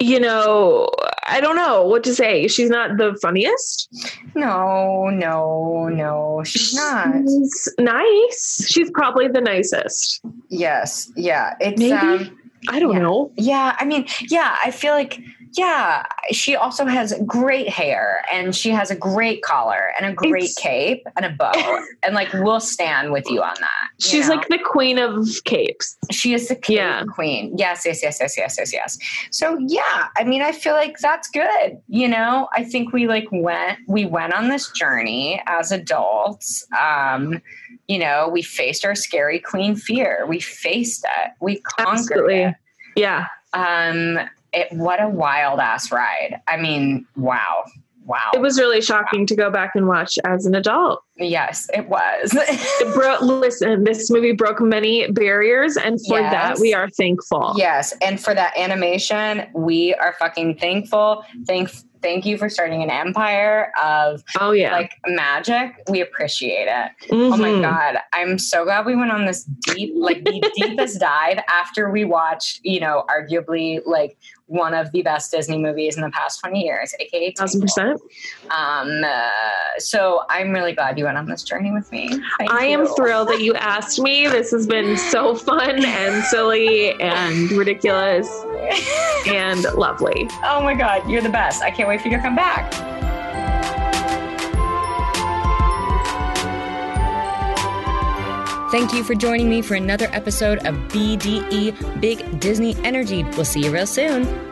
you know i don't know what to say she's not the funniest no, no, no. She's not. she's nice she's probably the nicest Yes. Yeah. It's. Maybe. Um, i don't Yeah. know Yeah, I mean, yeah, I feel like yeah, she also has great hair and she has a great collar and a great It's- cape and a bow. and like we'll stand with you on that. you she's know? like the queen of capes she is the cape Yeah. queen. Yes, yes, yes, yes, yes, yes, yes. So yeah, I mean, I feel like that's good. You know, I think we like went we went on this journey as adults. Um, you know, we faced our scary queen fear. We faced it. We conquered Absolutely. it. yeah Um, it what a wild ass ride. I mean, wow, wow. It was really shocking to go back and watch as an adult. yes, it was. It bro- listen, this movie broke many barriers, and for Yes. that we are thankful. yes, and for that animation, we are fucking thankful. Thank thank you for starting an empire of Oh yeah. like magic. We appreciate it. Oh my Mhm. god, I'm so glad we went on this deep, like the deepest dive after we watched, you know, arguably like one of the best Disney movies in the past 20 years, aka Thousand Percent. Um, uh, so I'm really glad you went on this journey with me. Thank I am thrilled that you asked me. This has been so fun and silly and ridiculous and lovely. oh my god, you're the best. I can't wait for you to come back. Thank you for joining me for another episode of BDE Big Disney Energy. We'll see you real soon.